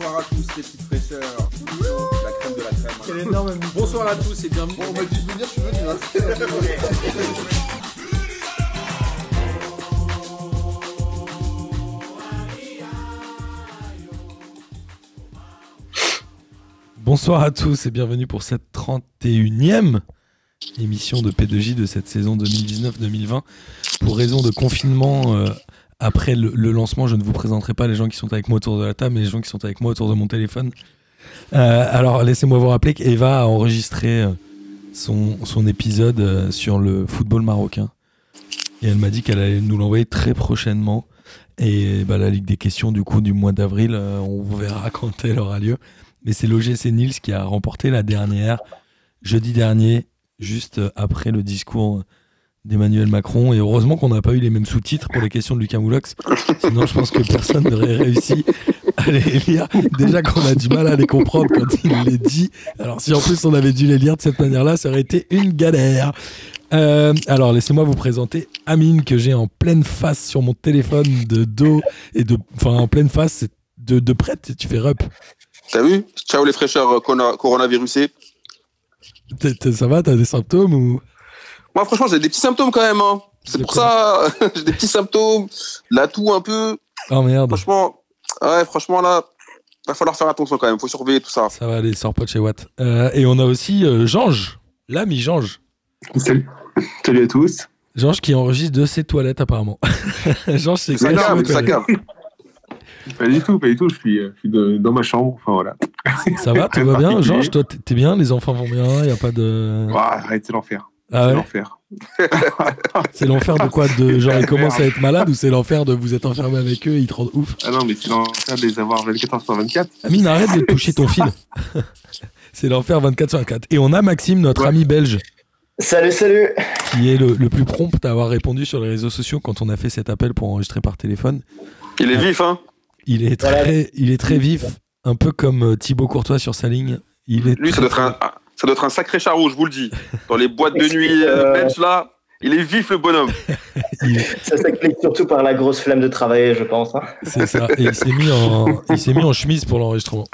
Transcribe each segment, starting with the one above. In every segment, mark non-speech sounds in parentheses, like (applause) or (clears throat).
Bonsoir à tous les petites fraîcheurs. La crème de la crème. Quel énorme Bonsoir à tous et bienvenue. Bon, on m'a dit de venir, je suis venu. Hein. Bonsoir à tous et bienvenue pour cette 31e émission de P2J de cette saison 2019-2020. Pour raison de confinement, euh, après le, lancement, je ne vous présenterai pas les gens qui sont avec moi autour de la table, mais les gens qui sont avec moi autour de mon téléphone. Euh, alors, laissez-moi vous rappeler qu'Eva a enregistré euh, son, son épisode euh, sur le football marocain. Et elle m'a dit qu'elle allait nous l'envoyer très prochainement. Et bah, la Ligue des questions, du coup, du mois d'avril, on verra (laughs) quand elle aura lieu. Mais c'est l'OGC Niels qui a remporté la dernière, jeudi dernier, juste après le discours d'Emmanuel Macron. Et heureusement qu'on n'a pas eu les mêmes sous-titres pour les questions de Lucas Moulox. Sinon, je pense que personne n'aurait réussi à les lire. Déjà qu'on a du mal à les comprendre quand il les dit. Alors, si en plus on avait dû les lire de cette manière-là, ça aurait été une galère. Euh, alors, laissez-moi vous présenter Amine, que j'ai en pleine face sur mon téléphone de dos et de. Enfin, en pleine face, de, de prête, tu fais rep. T'as vu? Ciao les fraîcheurs euh, corona- coronavirusés. Ça va, t'as des symptômes ou? Moi, franchement, j'ai des petits symptômes quand même. hein. C'est pour ça, (laughs) j'ai des petits symptômes, la toux un peu. Oh merde. Franchement, ouais, franchement, là, va falloir faire attention quand même. Faut surveiller tout ça. Ça va aller, sors pas de chez Watt. Euh, et on a aussi euh, Jange, l'ami Jange. Salut. Salut à tous. Jange qui enregistre de ses toilettes apparemment. (laughs) Jange, c'est Ça cave, ça cave. Pas du tout, pas du tout. Je suis, euh, je suis de- dans ma chambre. Enfin voilà. Ça va, tout va bien. Jange, toi, t'es bien Les enfants vont bien Y a pas de. Ah, arrête, c'est l'enfer. Ah c'est ouais l'enfer. (laughs) C'est l'enfer de quoi De genre ils commencent à être malades ou c'est l'enfer de vous être enfermé avec eux et ils te rendent ouf? Ah non, mais c'est l'enfer de les avoir 24 sur 24. Amine, arrête de toucher ton fil. (laughs) c'est l'enfer 24 sur 24. Et on a Maxime, notre Ouais. ami belge, Salut, salut qui est le, le plus prompt à avoir répondu sur les réseaux sociaux quand on a fait cet appel pour enregistrer par téléphone. Il est vif, hein. Il est Voilà. très, il est très vif, un peu comme euh, Thibaut Courtois sur sa ligne. Il est Lui, ça doit, être un, ça doit être un sacré charreau, je vous le dis. Dans les boîtes de nuit euh, Euh, belges, là, il est vif, le bonhomme. (laughs) Ça s'explique surtout par la grosse flemme de travailler, je pense. hein. c'est ça. Et il s'est mis en, il s'est mis en chemise pour l'enregistrement.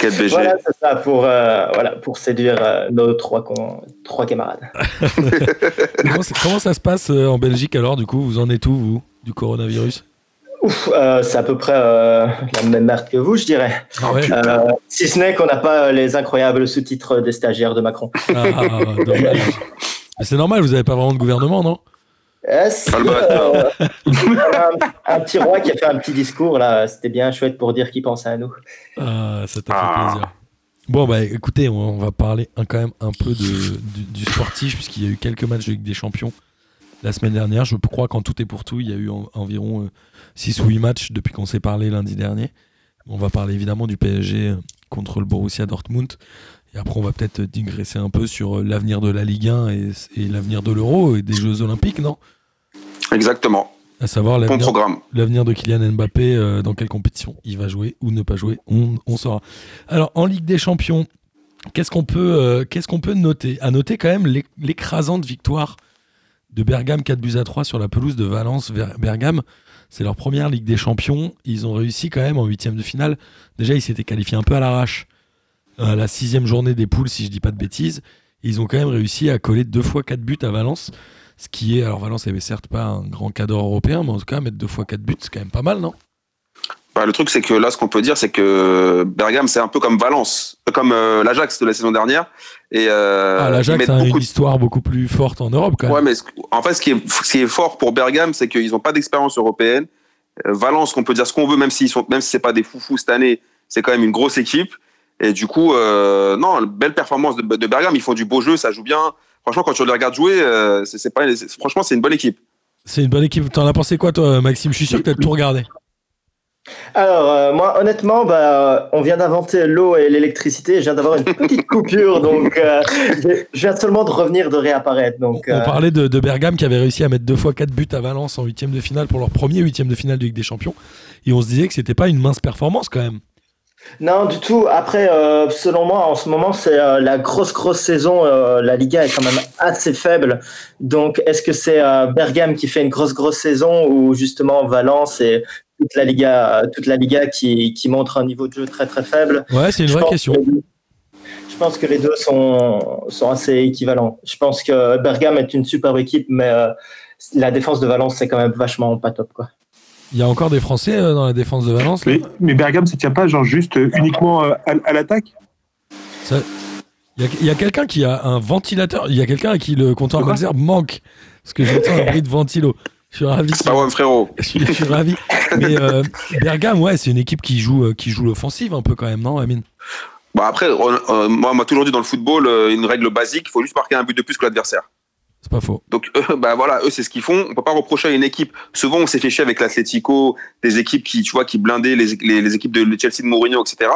Quel BG. Voilà, c'est ça, pour, euh, voilà, pour séduire euh, nos trois, con- trois camarades. (laughs) comment, comment ça se passe euh, en Belgique alors Du coup, vous en êtes où vous du coronavirus? Ouf, euh, c'est à peu près euh, la même merde que vous, je dirais. Ah ouais. Euh, si ce n'est qu'on n'a pas les incroyables sous-titres des stagiaires de Macron. Ah, dommage. Mais c'est normal, vous avez pas vraiment de gouvernement, non? Ah, euh, un, un petit roi qui a fait un petit discours, là, c'était bien chouette pour dire qu'il pensait à nous. Ah, ça t'a fait Ah. plaisir. Bon, bah écoutez, on, on va parler un- quand même un peu de, du, du sportif, puisqu'il y a eu quelques matchs de Ligue des Champions la semaine dernière. Je crois qu'en tout et pour tout, il y a eu en- environ 6 ou 8 matchs depuis qu'on s'est parlé lundi dernier. On va parler évidemment du PSG contre le Borussia Dortmund. Et après, on va peut-être digresser un peu sur euh, l'avenir de la Ligue 1 et, et l'avenir de l'Euro et des Jeux Olympiques, non? Exactement. À savoir Bon l'avenir programme. l'avenir de Kylian Mbappé, euh, dans quelle compétition il va jouer ou ne pas jouer, on, on saura. Alors en Ligue des Champions, qu'est-ce qu'on peut, euh, qu'est-ce qu'on peut noter? À noter quand même l'é- l'écrasante victoire de Bergame 4 buts à 3 sur la pelouse de Valence Bergame. C'est leur première Ligue des Champions. Ils ont réussi quand même en huitième de finale. Déjà, ils s'étaient qualifiés un peu à l'arrache à la sixième journée des poules, si je dis pas de bêtises. Ils ont quand même réussi à coller deux fois quatre buts à Valence. Ce qui est, alors Valence avait certes pas un grand cadre européen, mais en tout cas, mettre deux fois quatre buts, c'est quand même pas mal, non? Bah, le truc, c'est que là, ce qu'on peut dire, c'est que Bergame, c'est un peu comme Valence, comme euh, l'Ajax de la saison dernière. Et, euh, Ah, L'Ajax a beaucoup une de- histoire beaucoup plus forte en Europe, quand même. Ouais, mais ce- en fait, ce qui est, ce qui est fort pour Bergame, c'est qu'ils n'ont pas d'expérience européenne. Euh, Valence, qu'on peut dire ce qu'on veut, même s'ils sont, même si c'est pas des foufous cette année, c'est quand même une grosse équipe. Et du coup, euh, non, belle performance de, de Bergame. Ils font du beau jeu, ça joue bien. Franchement, quand tu les regardes jouer, c'est c'est pas, c'est- franchement, c'est une bonne équipe. C'est une bonne équipe. T'en as pensé quoi, toi, Maxime? Je suis sûr que t'as tout regardé. Alors, euh, moi, honnêtement, bah, on vient d'inventer l'eau et l'électricité. Je viens d'avoir une petite (laughs) coupure, donc euh, je viens seulement de revenir, de réapparaître. Donc, On euh, parlait de, de Bergame qui avait réussi à mettre deux fois quatre buts à Valence en huitième de finale pour leur premier huitième de finale de Ligue des Champions. Et on se disait que c'était pas une mince performance, quand même. Non, du tout. Après, euh, selon moi, en ce moment, c'est euh, la grosse, grosse saison. Euh, la Liga est quand même assez faible. Donc, est-ce que c'est euh, Bergame qui fait une grosse, grosse saison ou justement Valence et toute la Liga, toute la Liga qui, qui montre un niveau de jeu très très faible. Ouais, c'est une Je vraie question. que- Je pense que les deux sont, sont assez équivalents. Je pense que Bergame est une superbe équipe, mais euh, la défense de Valence, c'est quand même vachement pas top. Quoi. Il y a encore des Français euh, dans la défense de Valence. Mais, Bergame, ça tient pas genre juste euh, uniquement euh, à, à l'attaque? Ça- Il y a, quelqu'un qui a un ventilateur. Il y a quelqu'un à qui le comptoir Quoi Malzerbe manque. Parce que j'entends un bruit de ventilo. Je suis ravi. C'est pas ouais, frérot. Je suis, (laughs) je suis ravi. Mais euh, Bergame, ouais, c'est une équipe qui joue, euh, qui joue l'offensive un peu quand même, non, Amine? Bon, après, on- euh, moi, on m'a toujours dit dans le football, euh, une règle basique, il faut juste marquer un but de plus que l'adversaire. C'est pas faux. Donc, bah voilà, eux, c'est ce qu'ils font. On peut pas reprocher à une équipe. Souvent, on s'est fait chier avec l'Atlético, des équipes qui, tu vois, qui blindaient les, les, les équipes de Chelsea de Mourinho, etc.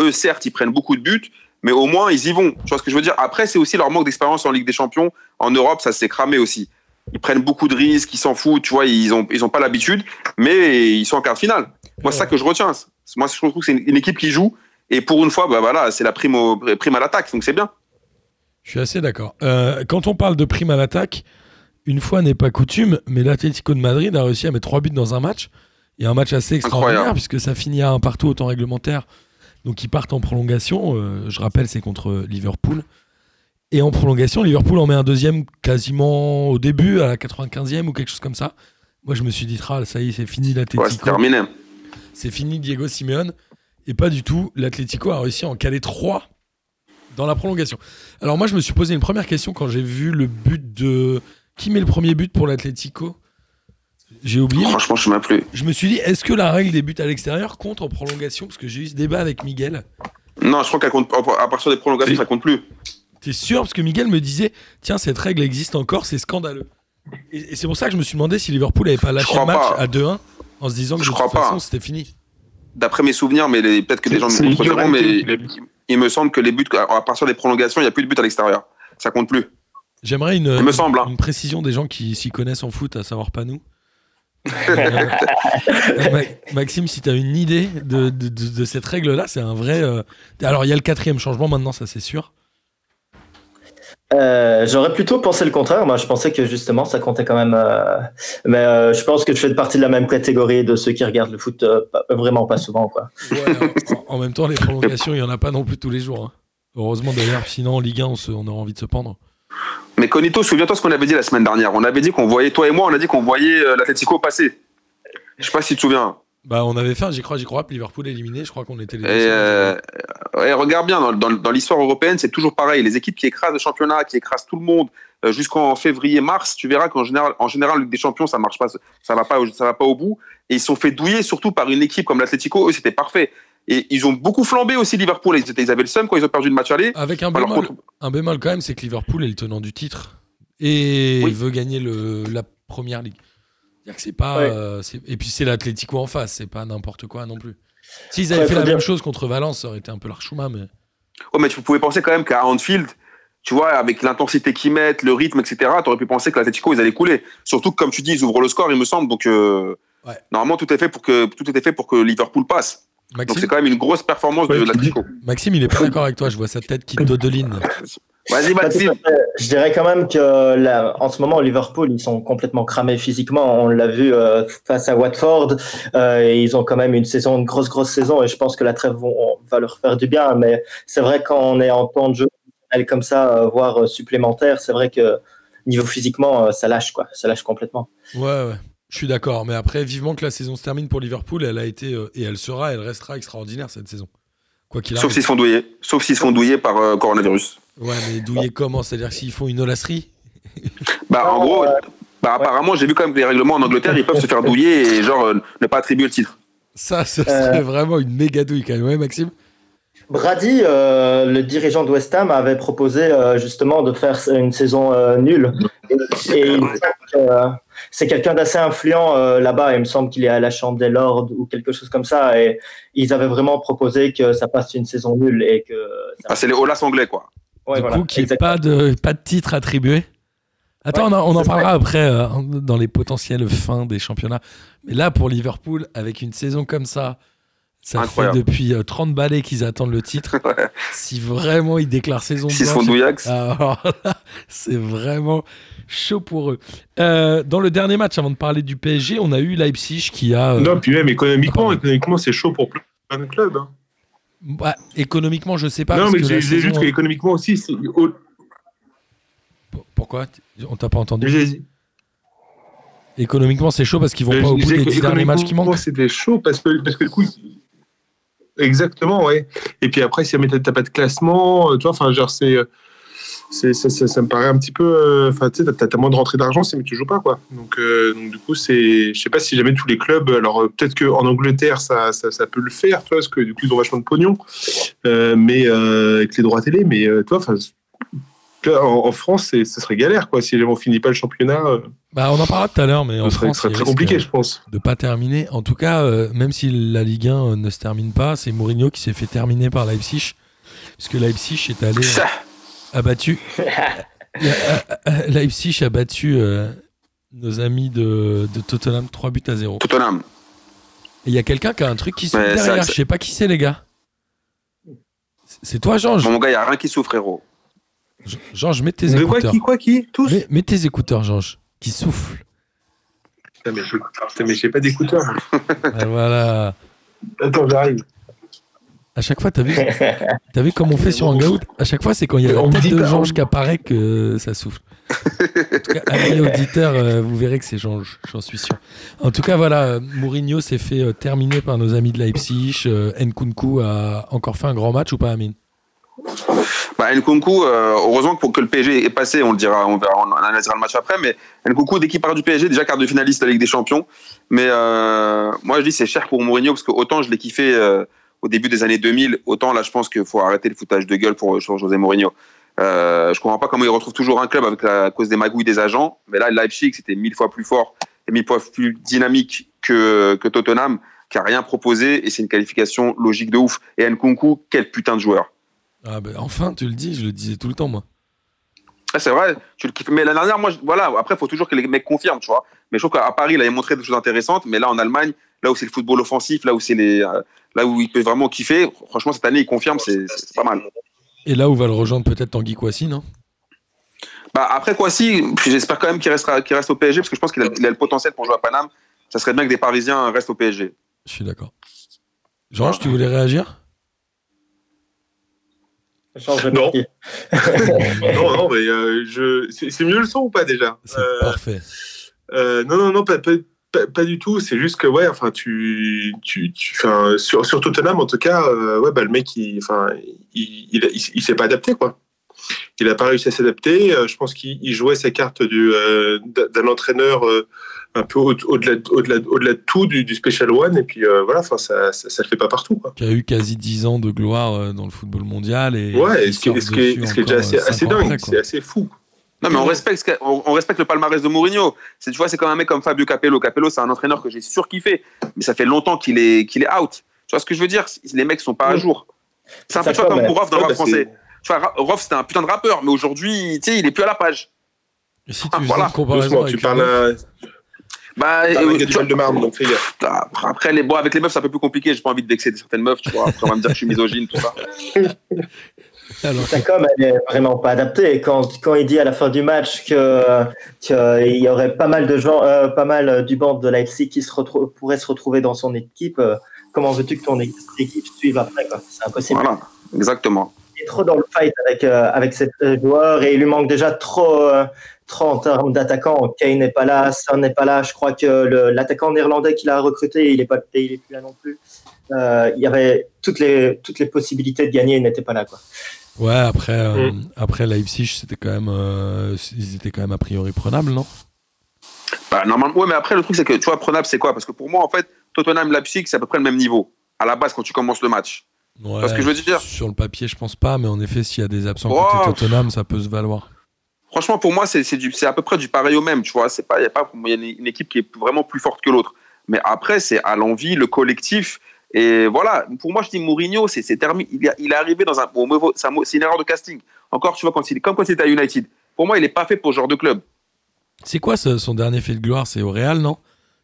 Eux, certes, ils prennent beaucoup de buts, mais au moins, ils y vont. Tu vois ce que je veux dire? Après, c'est aussi leur manque d'expérience en Ligue des Champions. En Europe, ça s'est cramé aussi. Ils prennent beaucoup de risques, ils s'en foutent, tu vois, ils ont, ils ont pas l'habitude, mais ils sont en quart de finale. Moi, c'est ça que je retiens. Moi, je trouve que c'est une, équipe qui joue, et pour une fois, bah voilà, c'est la prime, au, prime à l'attaque, donc c'est bien. Je suis assez d'accord. Euh, quand on parle de prime à l'attaque, une fois n'est pas coutume, mais l'Atlético de Madrid a réussi à mettre trois buts dans un match. Et un match assez extraordinaire, Incroyable. puisque ça finit à un partout au temps réglementaire. Donc ils partent en prolongation. Euh, je rappelle, c'est contre Liverpool. Et en prolongation, Liverpool en met un deuxième quasiment au début, à la 95e ou quelque chose comme ça. Moi, je me suis dit, ça y est, c'est fini Ouais, c'est terminé. c'est fini Diego Simeone. Et pas du tout. L'Atlético a réussi à en caler 3 dans la prolongation. Alors moi, je me suis posé une première question quand j'ai vu le but de... Qui met le premier but pour l'Atlético? J'ai oublié. Franchement, je même plus. Je me suis dit, est-ce que la règle des buts à l'extérieur compte en prolongation? Parce que j'ai eu ce débat avec Miguel. Non, je crois qu'à compte- à partir des prolongations, ça compte plus. T'es sûr? Parce que Miguel me disait, tiens, cette règle existe encore, c'est scandaleux. Et, et c'est pour ça que je me suis demandé si Liverpool avait pas lâché le match pas. à 2-1 en se disant que Je de crois toute pas. façon, c'était fini. D'après mes souvenirs, mais les- peut-être que des gens me C'est contrediront, mais il me semble que les buts, à partir des prolongations, il n'y a plus de buts à l'extérieur. Ça compte plus. J'aimerais une, Il me semble, hein. une précision des gens qui s'y connaissent en foot, à savoir pas nous. (laughs) Euh, Ma- Maxime, si tu as une idée de, de- de- de cette règle-là, c'est un vrai. euh, Alors, il y a le quatrième changement maintenant, ça c'est sûr. Euh, J'aurais plutôt pensé le contraire. Moi, je pensais que justement, ça comptait quand même. euh, Mais euh, je pense que tu fais partie de la même catégorie de ceux qui regardent le foot euh, pas- vraiment pas souvent. Quoi. en, en même temps, les prolongations, il n'y en a pas non plus tous les jours. hein. Heureusement d'ailleurs, sinon en Ligue 1, on, se- on aurait envie de se pendre. Mais Conito, souviens-toi ce qu'on avait dit la semaine dernière. On avait dit qu'on voyait, toi et moi, on a dit qu'on voyait euh, l'Atlético passer. Je sais pas si tu te souviens. Bah, on avait fait un J'y crois, j'y crois, Liverpool éliminé. Je crois qu'on était les deux Et euh, ouais, regarde bien, dans, dans- dans l'histoire européenne, c'est toujours pareil. Les équipes qui écrasent le championnat, qui écrasent tout le monde euh, jusqu'en février-mars, tu verras qu'en général, en général, Ligue des Champions, ça marche pas, ça va pas, ça va pas au bout. Et ils sont fait douiller, surtout par une équipe comme l'Atlético. Eux, c'était parfait. Et ils ont beaucoup flambé aussi Liverpool. Ils, étaient- ils avaient le seum quand ils ont perdu le match aller. Avec un bémol, contre- un bémol quand même, c'est que Liverpool est le tenant du titre et Oui. veut gagner le, la première ligue. C'est-à-dire que c'est pas. Ouais. euh, et puis c'est l'Atlético en face, c'est pas n'importe quoi non plus. S'ils avaient Ouais, fait la dire- même chose contre Valence, ça aurait été un peu l'archouma, mais. Ouais, mais tu pouvais penser quand même qu'à Anfield, tu vois, avec l'intensité qu'ils mettent, le rythme, etc., tu aurais pu penser que l'Atlético, ils allaient couler. Surtout que, comme tu dis, ils ouvrent le score, il me semble. Donc, euh, Ouais. normalement, tout est fait pour que tout était fait pour que Liverpool passe. Donc, c'est quand même une grosse performance Ouais, de l'Atlético. Maxime, il est pas d'accord avec toi, je vois sa tête qui dodeline. Vas-y, à Maxime. Je dirais quand même que là, en ce moment, Liverpool, ils sont complètement cramés physiquement. On l'a vu euh, face à Watford. Euh, et ils ont quand même une saison, une grosse, grosse saison. Et je pense que la trêve vont- va leur faire du bien. Mais c'est vrai quand on est en temps de jeu comme ça, euh, voire euh, supplémentaire, c'est vrai que niveau physiquement, euh, ça lâche quoi. Ça lâche complètement. Ouais, ouais. Je suis d'accord, mais après, vivement que la saison se termine pour Liverpool, elle a été, euh, et elle sera, elle restera extraordinaire cette saison. Quoi qu'il Sauf s'ils se font douiller. Sauf s'ils se font douiller par euh, coronavirus. Ouais, mais douiller comment? C'est-à-dire s'ils font une olasserie? Bah, en gros, bah, apparemment, j'ai vu quand même que les règlements en Angleterre, ils peuvent se faire douiller et genre euh, ne pas attribuer le titre. Ça, ce Euh. serait vraiment une méga douille quand même, ouais, Maxime? Brady, euh, le dirigeant de West Ham, avait proposé euh, justement de faire une saison euh, nulle. Et, et il me semble que, euh, c'est quelqu'un d'assez influent euh, là-bas. Il me semble qu'il est à la Chambre des Lords ou quelque chose comme ça. Et ils avaient vraiment proposé que ça passe une saison nulle et que. Ça... Ah, c'est les Olas anglais, quoi. Ouais, du voilà, coup, qu'il n'y ait pas de, pas de titre attribué. Attends, Ouais, on, en- on en c'est parlera après euh, dans les potentielles fins des championnats. Mais là, pour Liverpool, avec une saison comme ça, Ça Incroyable. fait depuis euh, 30 balais qu'ils attendent le titre. (laughs) Ouais. Si vraiment ils déclarent saison S'ils douillax. alors là, c'est vraiment chaud pour eux. Euh, dans le dernier match, avant de parler du PSG, on a eu Leipzig qui a. euh, Non, puis même économiquement, Ah, (laughs) économiquement c'est chaud pour plein de clubs. hein. Bah, économiquement, je sais pas. non, parce mais j'ai j'ai saison- juste qu'économiquement aussi, c'est. Pourquoi? On t'a pas entendu? Économiquement, c'est chaud parce qu'ils vont Mais pas au bout des 10 derniers matchs qui manquent. C'était chaud parce que, parce que du coup. Exactement, ouais. Et puis après, si t'as pas de classement, euh, tu vois, enfin, genre, c'est. C'est- Ça, ça, ça me paraît un petit peu. euh, Enfin, tu sais, t'as- t'as moins de rentrée d'argent, c'est mais tu joues pas, quoi. Donc, euh, donc du coup, c'est. Je sais pas si jamais tous les clubs. Alors, euh, peut-être qu'en Angleterre, ça, ça, ça peut le faire, tu vois, parce que du coup, ils ont vachement de pognon. Euh, mais euh, avec les droits télé, mais euh, tu vois, En, en France, c'est- ce serait galère, quoi. Si jamais on finit pas le championnat, Bah, on en parlera tout à l'heure, mais en ce serait, France, ce serait très compliqué, je pense. de pas terminer. En tout cas, euh, même si la Ligue 1 euh, ne se termine pas, c'est Mourinho qui s'est fait terminer par Leipzig, puisque Leipzig est allé Ça. A battu. (laughs) Euh, euh, Leipzig a battu euh, nos amis de, de Tottenham 3 buts à 0. Tottenham. Et il y a quelqu'un qui a un truc qui souffle ça- derrière. ça- Je sais pas qui c'est, les gars. C'est- toi, Georges. Bon, mon gars, il n'y a rien qui souffre, frérot. Je- Georges, mets tes De quoi, écouteurs. qui, quoi, qui Tous Mets, mets tes écouteurs, Georges, qui souffle. Putain, mais je j'ai pas d'écouteurs. moi. (laughs) Ah, voilà. Attends, j'arrive. À chaque fois, t'as vu, t'as vu comme on fait sur Hangout? À chaque fois, c'est quand il y a la tête de Georges qui apparaît que ça souffle. En tout cas, amis auditeurs, euh, vous verrez que c'est Georges, j'en suis sûr. En tout cas, voilà, Mourinho s'est fait euh, terminer par nos amis de Leipzig. Euh, Nkunku a encore fait un grand match ou pas, Amine? Bah, Nkunku, euh, heureusement que pour que le PSG est passé, on le dira, on verra, on analysera le match après. Mais Nkunku, dès qu'il part du PSG, déjà quart de finaliste de la Ligue des Champions. Mais euh, moi, je dis c'est cher pour Mourinho parce que autant je l'ai kiffé euh, au début des années 2000, autant là, je pense qu'il faut arrêter le foutage de gueule pour, pour José Mourinho. Euh, je comprends pas comment il retrouve toujours un club avec la à cause des magouilles des agents. Mais là, Leipzig, c'était mille fois plus fort et mille fois plus dynamique que, que Tottenham, qui a rien proposé et c'est une qualification logique de ouf. Et Nkunku, quel putain de joueur. ah, ben, Enfin, tu le dis, je le disais tout le temps, moi. Ah, c'est vrai, tu le kiffes. Mais l'année dernière, moi, je- voilà, après, il faut toujours que les mecs confirment, tu vois. Mais je trouve qu'à Paris, il avait montré des choses intéressantes. Mais là, en Allemagne, là où c'est le football offensif, là où c'est les, euh, là où il peut vraiment kiffer, franchement, cette année, il confirme, c'est pas mal. Et là où va le rejoindre peut-être Tanguy Kouassi, non? Bah, après, quoi, si, puis j'espère quand même qu'il restera, qu'il reste au PSG, parce que je pense qu'il a, le potentiel pour jouer à Paname. Ça serait bien que des Parisiens restent au PSG. Je suis d'accord. Georges, tu voulais réagir? Change Non. non, non, mais euh, je... c'est mieux le son ou pas déjà? C'est Euh, parfait. euh, Non, non, non, pas, pas, pas, pas du tout. C'est juste que, ouais, enfin, tu. tu, tu sur, sur Tottenham, en tout cas, euh, ouais, bah, le mec, il, enfin, il, il, il, il s'est pas adapté, quoi. Il n'a pas réussi à s'adapter. Euh, je pense qu'il il jouait sa carte du, euh, d'un entraîneur euh, un peu au- au-delà au-delà au-delà de tout, du, du Special One. Et puis, voilà, ça ne le fait pas partout, quoi. Qui a eu quasi 10 ans de gloire dans le football mondial. Et Ouais, et ce qui, est- déjà assez, assez dingue, c'est assez fou. Non, mais on respecte, ce qu'a- on, on respecte le palmarès de Mourinho. C'est, tu vois, c'est comme un mec comme Fabio Capello. Capello, c'est un entraîneur que j'ai surkiffé, mais ça fait longtemps qu'il est, qu'il est out. Tu vois ce que je veux dire? Les mecs sont pas à jour. C'est un peu Ça tu vois, comme, pour Rof dans le rap bah, français. Tu vois, Rof, c'était un putain de rappeur, mais aujourd'hui, tu sais, il est plus à la page. Et si tu Ah, voilà. tu parles Bah, euh, tu du vois, de Marne, donc fais gaffe. après, les, bon, avec les meufs, c'est un peu plus compliqué. J'ai pas envie de vexer certaines meufs, tu vois. Après, on va me dire que je suis misogyne, tout ça. (laughs) alors, Sa com, elle est vraiment pas adaptée. Quand, quand il dit à la fin du match que qu'il y aurait pas mal de gens, euh, pas mal du banc de Leipzig qui se pourrait se retrouver dans son équipe, euh, comment veux-tu que ton équipe suive après C'est impossible. Voilà, exactement. Il est trop dans le fight avec euh, avec ses euh, joueurs et il lui manque déjà trop euh, trop en termes d'attaquants. Kane n'est pas là, Son n'est pas là. Je crois que l'attaquant néerlandais qu'il a recruté, il est pas, il est plus là non plus. Euh, il y avait toutes les toutes les possibilités de gagner, n'étaient pas là quoi. ouais, après, euh, Mm. après Leipzig, c'était quand même, euh, ils étaient quand même a priori prenables, non? Bah, normalement, ouais, mais après, le truc, c'est que, tu vois, prenable, c'est quoi? Parce que pour moi, en fait, Tottenham, Leipzig, c'est à peu près le même niveau. À la base, quand tu commences le match. Ouais, ce que je veux dire? Sur le papier, je pense pas, mais en effet, s'il y a des absents Oh. côté Tottenham, ça peut se valoir. Franchement, pour moi, c'est c'est du- c'est à peu près du pareil au même, tu vois. C'est pas, il y a pas, il y a une, une équipe qui est vraiment plus forte que l'autre. Mais après, c'est à l'envie, le collectif. Et voilà, pour moi, je dis Mourinho, c'est terminé. Il, est- il est arrivé dans un. Bon, c'est une erreur de casting. Encore, tu vois, quand il, comme quand il était à United. Pour moi, il est pas fait pour ce genre de club. C'est quoi ce- son dernier fait de gloire? C'est au Real, non?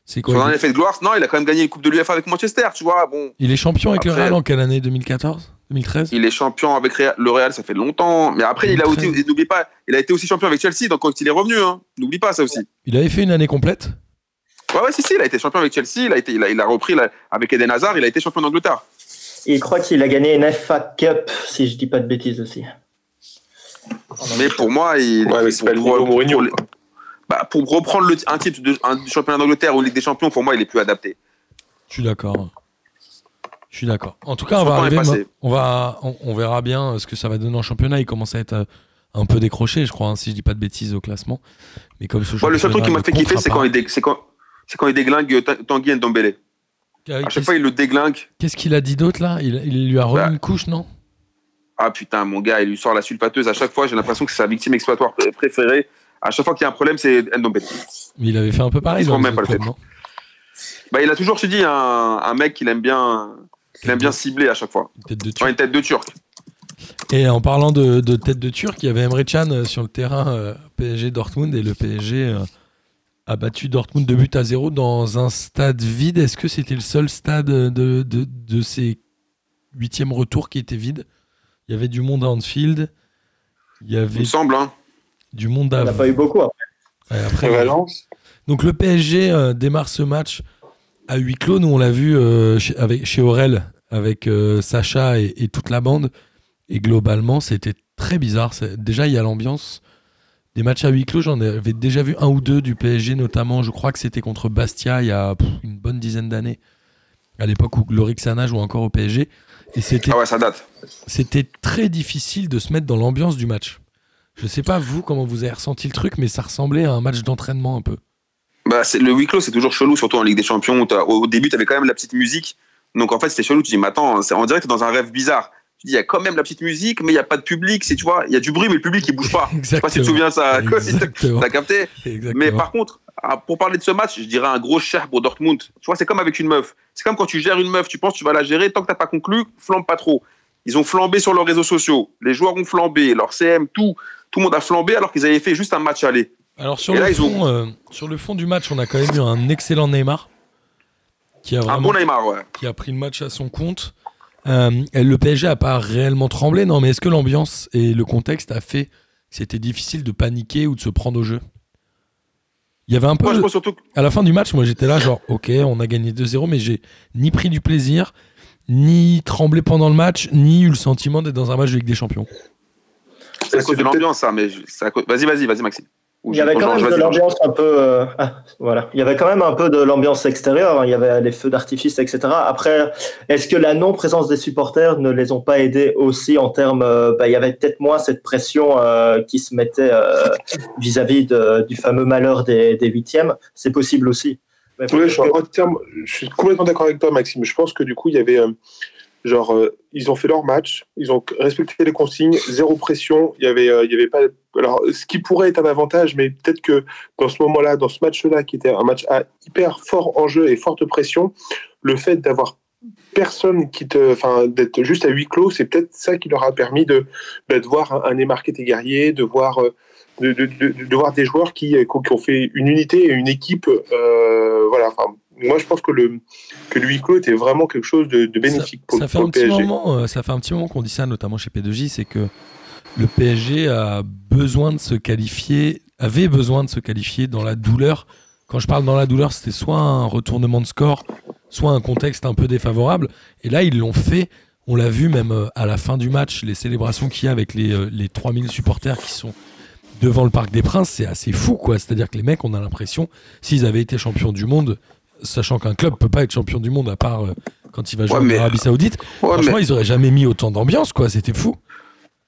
C'est Son quoi dernier fait de gloire, non, il a quand même gagné une Coupe de l'UEFA avec Manchester, tu vois. Bon, Il est champion avec le Real en quelle année? 2014 2013 il est champion avec le Real, ça fait longtemps. Mais après, il a aussi, 2013. n'oublie pas, il a été aussi champion avec Chelsea, donc quand il est revenu, hein. N'oublie pas ça aussi. Il avait fait une année complète Ouais, ouais, si, si, il a été champion avec Chelsea, il a, été, il a, il a repris là, avec Eden Hazard, il a été champion d'Angleterre. Il croit qu'il a gagné une FA Cup, si je dis pas de bêtises aussi. Mais pour moi, il. Ouais, mais c'est pas le pour- niveau Mourinho. Pour, bah, pour reprendre le, un titre de un championnat d'Angleterre ou Ligue des Champions, pour moi, il est plus adapté. Je suis d'accord. Je suis d'accord. En tout cas, on va, arriver, on, va on, on verra bien euh, ce que ça va donner en championnat. Il commence à être euh, un peu décroché, je crois, hein, si je dis pas de bêtises au classement. Mais comme ce le seul truc qui m'a fait kiffer, c'est quand, il dé- quand, c'est quand il déglingue euh, Ta- Tanguy Ndombele. Euh, À chaque fois, il le déglingue. qu'est-ce qu'il a dit d'autre là? Il, il lui a remis Bah. une couche, non? Ah putain, mon gars, il lui sort la sulfateuse. À chaque fois, j'ai l'impression que c'est sa victime exploitoire pr- préférée. À chaque fois qu'il y a un problème, c'est Ndombele. Mais il avait fait un peu pareil. Il se même pas le Bah, il a toujours, je dis, un, un mec qu'il aime bien, qu'il aime bien cibler à chaque fois. Une tête de turc. une tête de turc. Et en parlant de, de tête de turc, il y avait Emre Can euh, sur le terrain euh, PSG Dortmund et le PSG euh, a battu Dortmund de but à zéro dans un stade vide. Est-ce que c'était le seul stade de, de, de ces huitièmes retours qui était vide? Il y avait du monde à Anfield, il y Il avait me semble, hein. du monde Il à n'a pas eu beaucoup. après. Ouais, après, Valence. donc le PSG euh, démarre ce match à huis clos. Nous, on l'a vu euh, chez, avec, chez Aurel avec euh, Sacha et, et toute la bande. Et globalement, c'était très bizarre. C'est- Déjà, il y a l'ambiance. Des matchs à huis clos, j'en avais déjà vu un ou deux du PSG, notamment. Je crois que c'était contre Bastia il y a pff, une bonne dizaine d'années. À l'époque où Lorixana joue encore au PSG. Et c'était Ah ouais, ça date. c'était très difficile de se mettre dans l'ambiance du match. Je sais pas vous comment vous avez ressenti le truc, mais ça ressemblait à un match d'entraînement un peu. Bah, c'est- le huis clos, c'est toujours chelou, surtout en Ligue des Champions. où Au, début, tu avais quand même la petite musique. Donc, en fait, c'était chelou. Tu dis, mais attends, c'est- on dirait que dans un rêve bizarre. Tu dis, il y a quand même la petite musique, mais il n'y a pas de public. C'est, tu vois, il y a du bruit, mais le public, il bouge pas. (laughs) Je sais pas si tu te souviens ça. (laughs) Exactement. T'as capté? Exactement. Mais par contre, ah, pour parler de ce match, je dirais un gros cher pour Dortmund. Tu vois, c'est comme avec une meuf. C'est comme quand tu gères une meuf, tu penses que tu vas la gérer, tant que t'as pas conclu, flambe pas trop. Ils ont flambé sur leurs réseaux sociaux. Les joueurs ont flambé, leur CM, tout. Tout le monde a flambé alors qu'ils avaient fait juste un match aller. Alors sur Et le, là, ils ont- fond, euh, sur le fond du match, on a quand même eu un excellent Neymar qui a, Un vraiment, bon Neymar, ouais. qui a pris le match à son compte. Euh, le PSG a pas réellement tremblé, non, mais est-ce que l'ambiance et le contexte a fait que c'était difficile de paniquer ou de se prendre au jeu? Il y avait un peu, Moi, je pense surtout que à la fin du match, moi j'étais là genre, ok, on a gagné 2-0, mais j'ai ni pris du plaisir, ni tremblé pendant le match, ni eu le sentiment d'être dans un match de Ligue des Champions. c'est à cause de l'ambiance, ça. Mais je- c'est à cause- Vas-y, vas-y, vas-y, Maxime. Il y avait quand même de l'ambiance un peu. euh, ah, voilà. Il y avait quand même un peu de l'ambiance extérieure. hein. Il y avait les feux d'artifice, etc. Après, est-ce que la non-présence des supporters ne les ont pas aidés aussi en termes. euh, bah, il y avait peut-être moins cette pression euh, qui se mettait euh, vis-à-vis de- du fameux malheur des, des huitièmes. C'est possible aussi. Mais que- je, suis je suis complètement d'accord avec toi, Maxime. Je pense que du coup, il y avait. Genre, euh, ils ont fait leur match, ils ont respecté les consignes, zéro pression. Il y avait, euh, il y avait pas. Alors, ce qui pourrait être un avantage, mais peut-être que dans ce moment-là, dans ce match-là, qui était un match à hyper fort enjeu et forte pression, le fait d'avoir personne qui te, enfin, d'être juste à huis clos, c'est peut-être ça qui leur a permis de, bah, de voir un, qui était guerrier, de voir, euh, de, de, voir des joueurs qui, qui ont fait une unité et une équipe. voilà. Enfin, moi, je pense que le que le huis clos était vraiment quelque chose de, de bénéfique pour, ça, fait pour un le petit moment, euh, ça fait un petit moment qu'on dit ça, notamment chez P2J, c'est que le PSG a besoin de se qualifier, avait besoin de se qualifier dans la douleur. Quand je parle dans la douleur, c'était soit un retournement de score, soit un contexte un peu défavorable. Et là, ils l'ont fait. On l'a vu même euh, à la fin du match, les célébrations qu'il y a avec les, euh, les 3000 supporters qui sont devant le Parc des Princes, c'est assez fou, quoi. C'est-à-dire que les mecs, on a l'impression, s'ils avaient été champions du monde, sachant qu'un club peut pas être champion du monde à part euh, quand il va jouer Ouais, mais- en Arabie Saoudite, Ouais, franchement, mais- ils auraient jamais mis autant d'ambiance, quoi. C'était fou.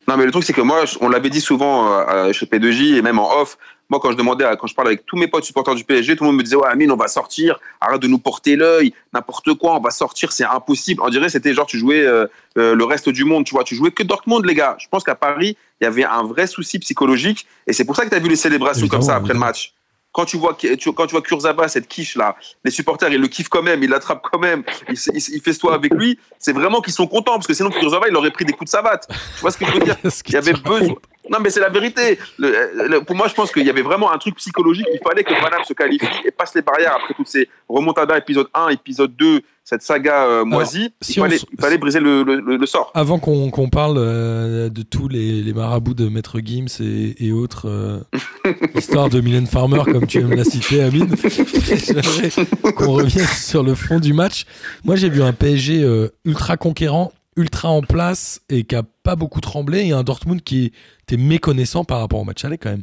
Non, mais le truc, c'est que moi, on l'avait dit souvent euh, chez P2J et même en off. Moi, quand je demandais, à- quand je parle avec tous mes potes supporters du PSG, tout le monde me disait Ouais, Amine, on va sortir, arrête de nous porter l'œil, n'importe quoi, on va sortir, c'est impossible. On dirait c'était genre, tu jouais euh, euh, le reste du monde, tu vois, tu jouais que Dortmund, les gars. Je pense qu'à Paris, il y avait un vrai souci psychologique et c'est pour ça que tu as vu les célébrations comme ça après le match. Quand tu vois, tu, quand tu vois Kurzawa, cette quiche là, les supporters ils le kiffent quand même, ils l'attrapent quand même, ils, ils, ils festoient avec lui. C'est vraiment qu'ils sont contents parce que sinon Kurzawa il aurait pris des coups de savate. Tu vois ce que je veux dire? (laughs) Il y avait besoin. Non, mais c'est la vérité. Le- le- pour moi, je pense qu'il y avait vraiment un truc psychologique. Il fallait que Paname se qualifie et passe les barrières après toutes ces remontadas, épisode 1, épisode 2, cette saga euh, moisie. si il, fallait, il briser le, sort. Avant qu'on parle euh, de tous les, les marabouts de Maître Gims et, et autres euh, (laughs) histoires de Mylène Farmer, comme tu aimes la citer, Amine, (laughs) j'aimerais qu'on revienne sur le fond du match. Moi, j'ai vu un PSG euh, ultra conquérant, ultra en place et qui a pas beaucoup tremblé, et un Dortmund qui était méconnaissant par rapport au match aller quand même.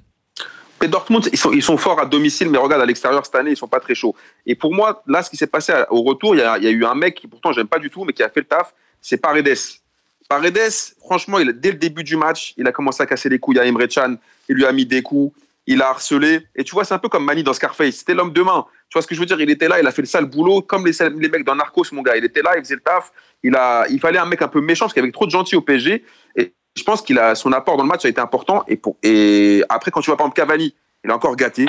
Mais Dortmund, ils sont, forts à domicile, mais regarde, à l'extérieur, cette année, ils sont pas très chauds. Et pour moi, là, ce qui s'est passé au retour, il y a, il y a eu un mec qui, pourtant, j'aime pas du tout, mais qui a fait le taf, c'est Paredes. Paredes, franchement, il, dès le début du match, il a commencé à casser les couilles à Emre Can, il lui a mis des coups, il a harcelé. Et tu vois, c'est un peu comme Mani dans Scarface, c'était l'homme de main. Tu vois ce que je veux dire? Il était là, il a fait le sale boulot, comme les, les mecs dans Narcos, mon gars. Il était là, il faisait le taf. Il, a, il fallait un mec un peu méchant, parce qu'il y avait trop de gentils au PSG. Et je pense qu'il a son apport dans le match a été important. Et, pour, et après, quand tu vois par exemple Cavani, il a encore gâté.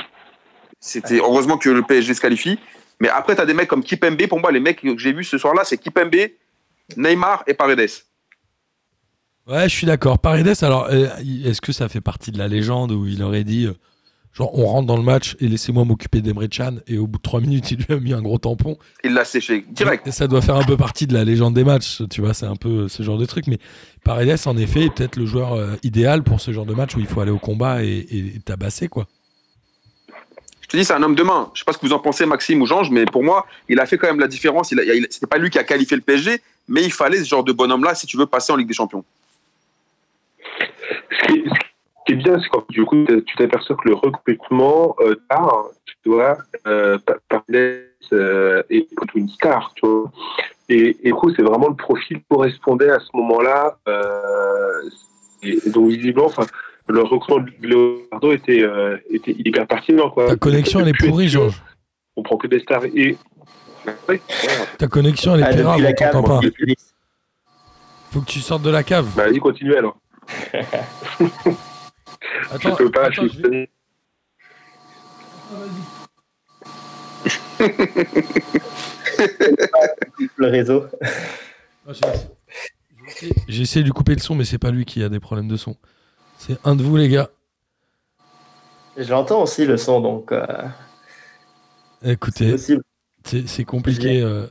C'était heureusement que le PSG se qualifie. Mais après, tu as des mecs comme Kipembe. Pour moi, les mecs que j'ai vus ce soir-là, c'est Kipembe, Neymar et Paredes. Ouais, je suis d'accord. Paredes, alors, euh, est-ce que ça fait partie de la légende où il aurait dit, euh, genre, on rentre dans le match et laissez-moi m'occuper d'Emre Can, et au bout de trois minutes, il lui a mis un gros tampon Il l'a séché direct. Et ça doit faire un peu partie de la légende des matchs, tu vois, c'est un peu ce genre de truc. Mais Paredes, en effet, est peut-être le joueur euh, idéal pour ce genre de match où il faut aller au combat et, et tabasser, quoi. Je te dis, c'est un homme de main. Je sais pas ce que vous en pensez, Maxime ou Jean, mais pour moi, il a fait quand même la différence. Il il- c'était pas lui qui a qualifié le PSG, mais il fallait ce genre de bonhomme-là si tu veux passer en Ligue des Champions. Ce qui est, ce qui est bien, c'est quand du coup, tu t'aperçois que le recrutement euh, tard, tu dois euh, pa- parler euh, et plutôt une star, tu vois. Et, et du coup, c'est vraiment le profil qui correspondait à ce moment-là. Euh, et, et donc, visiblement, enfin, le recrutement de Leonardo était, euh, était hyper pertinent. Quoi. Ta connexion, elle est pourrie, Georges. On prend que des stars. Et... Ouais. Ta connexion, elle est Ah, pire, on t'entend pas. Faut que tu sortes de la cave. Bah, vas-y, continue alors. Attends, je peux pas, attends, je vais- (laughs) le réseau. Ah, j'ai- essayé- de lui couper le son, mais c'est pas lui qui a des problèmes de son. C'est un de vous, les gars. J'entends aussi le son, donc euh, Écoutez, c'est compliqué. euh.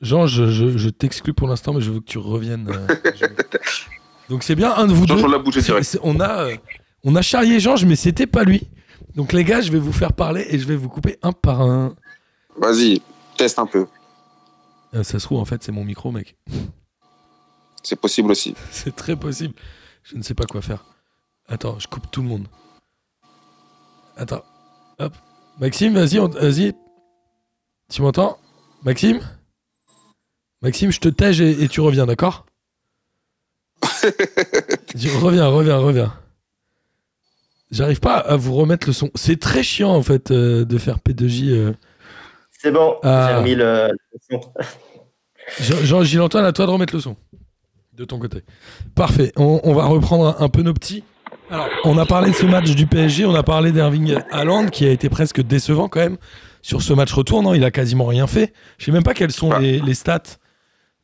Jean, je, je- je t'exclus pour l'instant, mais je veux que tu reviennes. euh. (laughs) Donc c'est bien un de vous Jean, deux. on l'a bougé C'est- direct. c'est- on, a, euh, on a charrié Georges, mais c'était pas lui. Donc les gars, je vais vous faire parler et je vais vous couper un par un. Vas-y, teste un peu. Euh, ça se trouve, en fait, c'est mon micro, mec. C'est possible aussi. (laughs) C'est très possible. Je ne sais pas quoi faire. Attends, je coupe tout le monde. Attends. Hop. Maxime, vas-y, on- vas-y. Tu m'entends? Maxime? Maxime, je te tège et, et tu reviens, d'accord? (laughs) Reviens, reviens, reviens. J'arrive pas à vous remettre le son. C'est très chiant, en fait, euh, de faire P2J. euh. C'est bon, Ah. j'ai remis le, le son. (laughs) Jean- Jean Gilles-Antoine, à toi de remettre le son. De ton côté. Parfait. On, on va reprendre un, un peu nos petits. Alors, on a parlé de ce match du PSG, on a parlé d'Erving Haaland qui a été presque décevant quand même sur ce match retour. Non, il a quasiment rien fait. Je sais même pas quelles sont Ah. les, les stats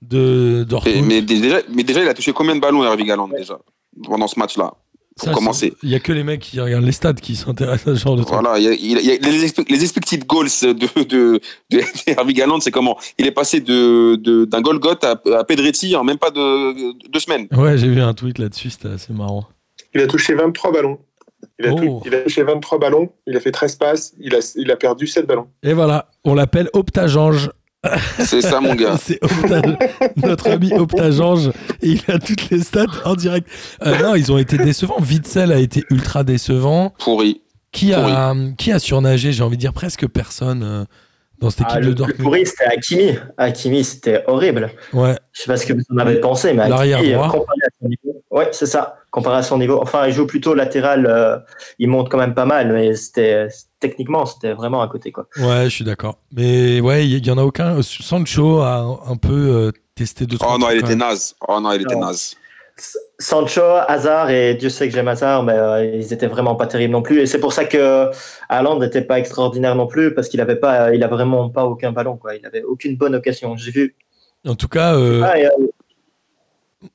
de Et- mais, déjà, mais déjà, il a touché combien de ballons, Hervé Galland, déjà, pendant ce match-là Pour Ça, commencer? Il y a que les mecs qui regardent les stats qui s'intéressent à ce genre de truc. Voilà, il y a, il y a- il y a les, les expected goals de, de, de Hervé (laughs) Galland, c'est comment? Il est passé de, de- d'un Golgoth à, à Pedretti en même pas de de deux semaines. Ouais, j'ai vu un tweet là-dessus, c'était assez marrant. Il a touché 23 ballons. Il a, Oh. tou- il a touché 23 ballons, il a fait 13 passes, il a, il a perdu 7 ballons. Et voilà, on l'appelle Optagange. (laughs) C'est ça, mon gars. C'est Opta- notre ami Optagange et il a toutes les stats en direct. Euh, non, ils ont été décevants. Witzel a été ultra décevant. Pourri. Qui a, qui a surnagé J'ai envie de dire presque personne euh, dans cette équipe Ah, de le plus Dortmund. pourri, c'était Hakimi. Hakimi, c'était horrible. Ouais, Je sais pas ce que vous en avez pensé, mais Hakimi, comparé à son niveau. Ouais, c'est ça. Comparé à son niveau. Enfin, il joue plutôt latéral. euh, il monte quand même pas mal, mais c'était techniquement, c'était vraiment à côté, quoi. ouais, je suis d'accord. Mais ouais, il y, y en a aucun. Sancho a un, peu euh, testé deux trois Oh non, trucs il était naze. Oh non, il était naze. Sancho, Hazard, et Dieu sait que j'aime Hazard, mais euh, ils étaient vraiment pas terribles non plus. Et c'est pour ça que Haaland n'était pas extraordinaire non plus, parce qu'il avait pas, il a vraiment pas aucun ballon, quoi. Il avait aucune bonne occasion. J'ai vu. En tout cas, euh, Ah, et, euh,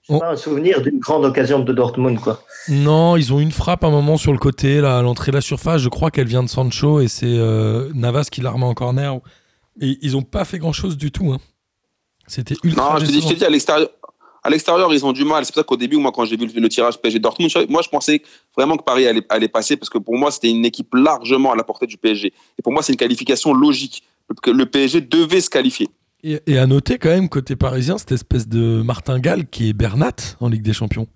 J'ai pas un souvenir d'une grande occasion de Dortmund, quoi. Non, ils ont une frappe à un moment sur le côté, là, à l'entrée de la surface. Je crois qu'elle vient de Sancho et c'est euh, Navas qui la remet en corner. Et ils ont pas fait grand chose du tout. hein. C'était ultra. Non, je te dis, je te dis, à l'extérieur, à l'extérieur, ils ont du mal. C'est pour ça qu'au début, moi, quand j'ai vu le, le tirage PSG Dortmund, moi, je pensais vraiment que Paris allait, allait passer parce que pour moi, c'était une équipe largement à la portée du PSG. Et pour moi, c'est une qualification logique. Que le PSG devait se qualifier. Et, et à noter quand même, côté parisien, cette espèce de martingale qui est Bernat en Ligue des Champions.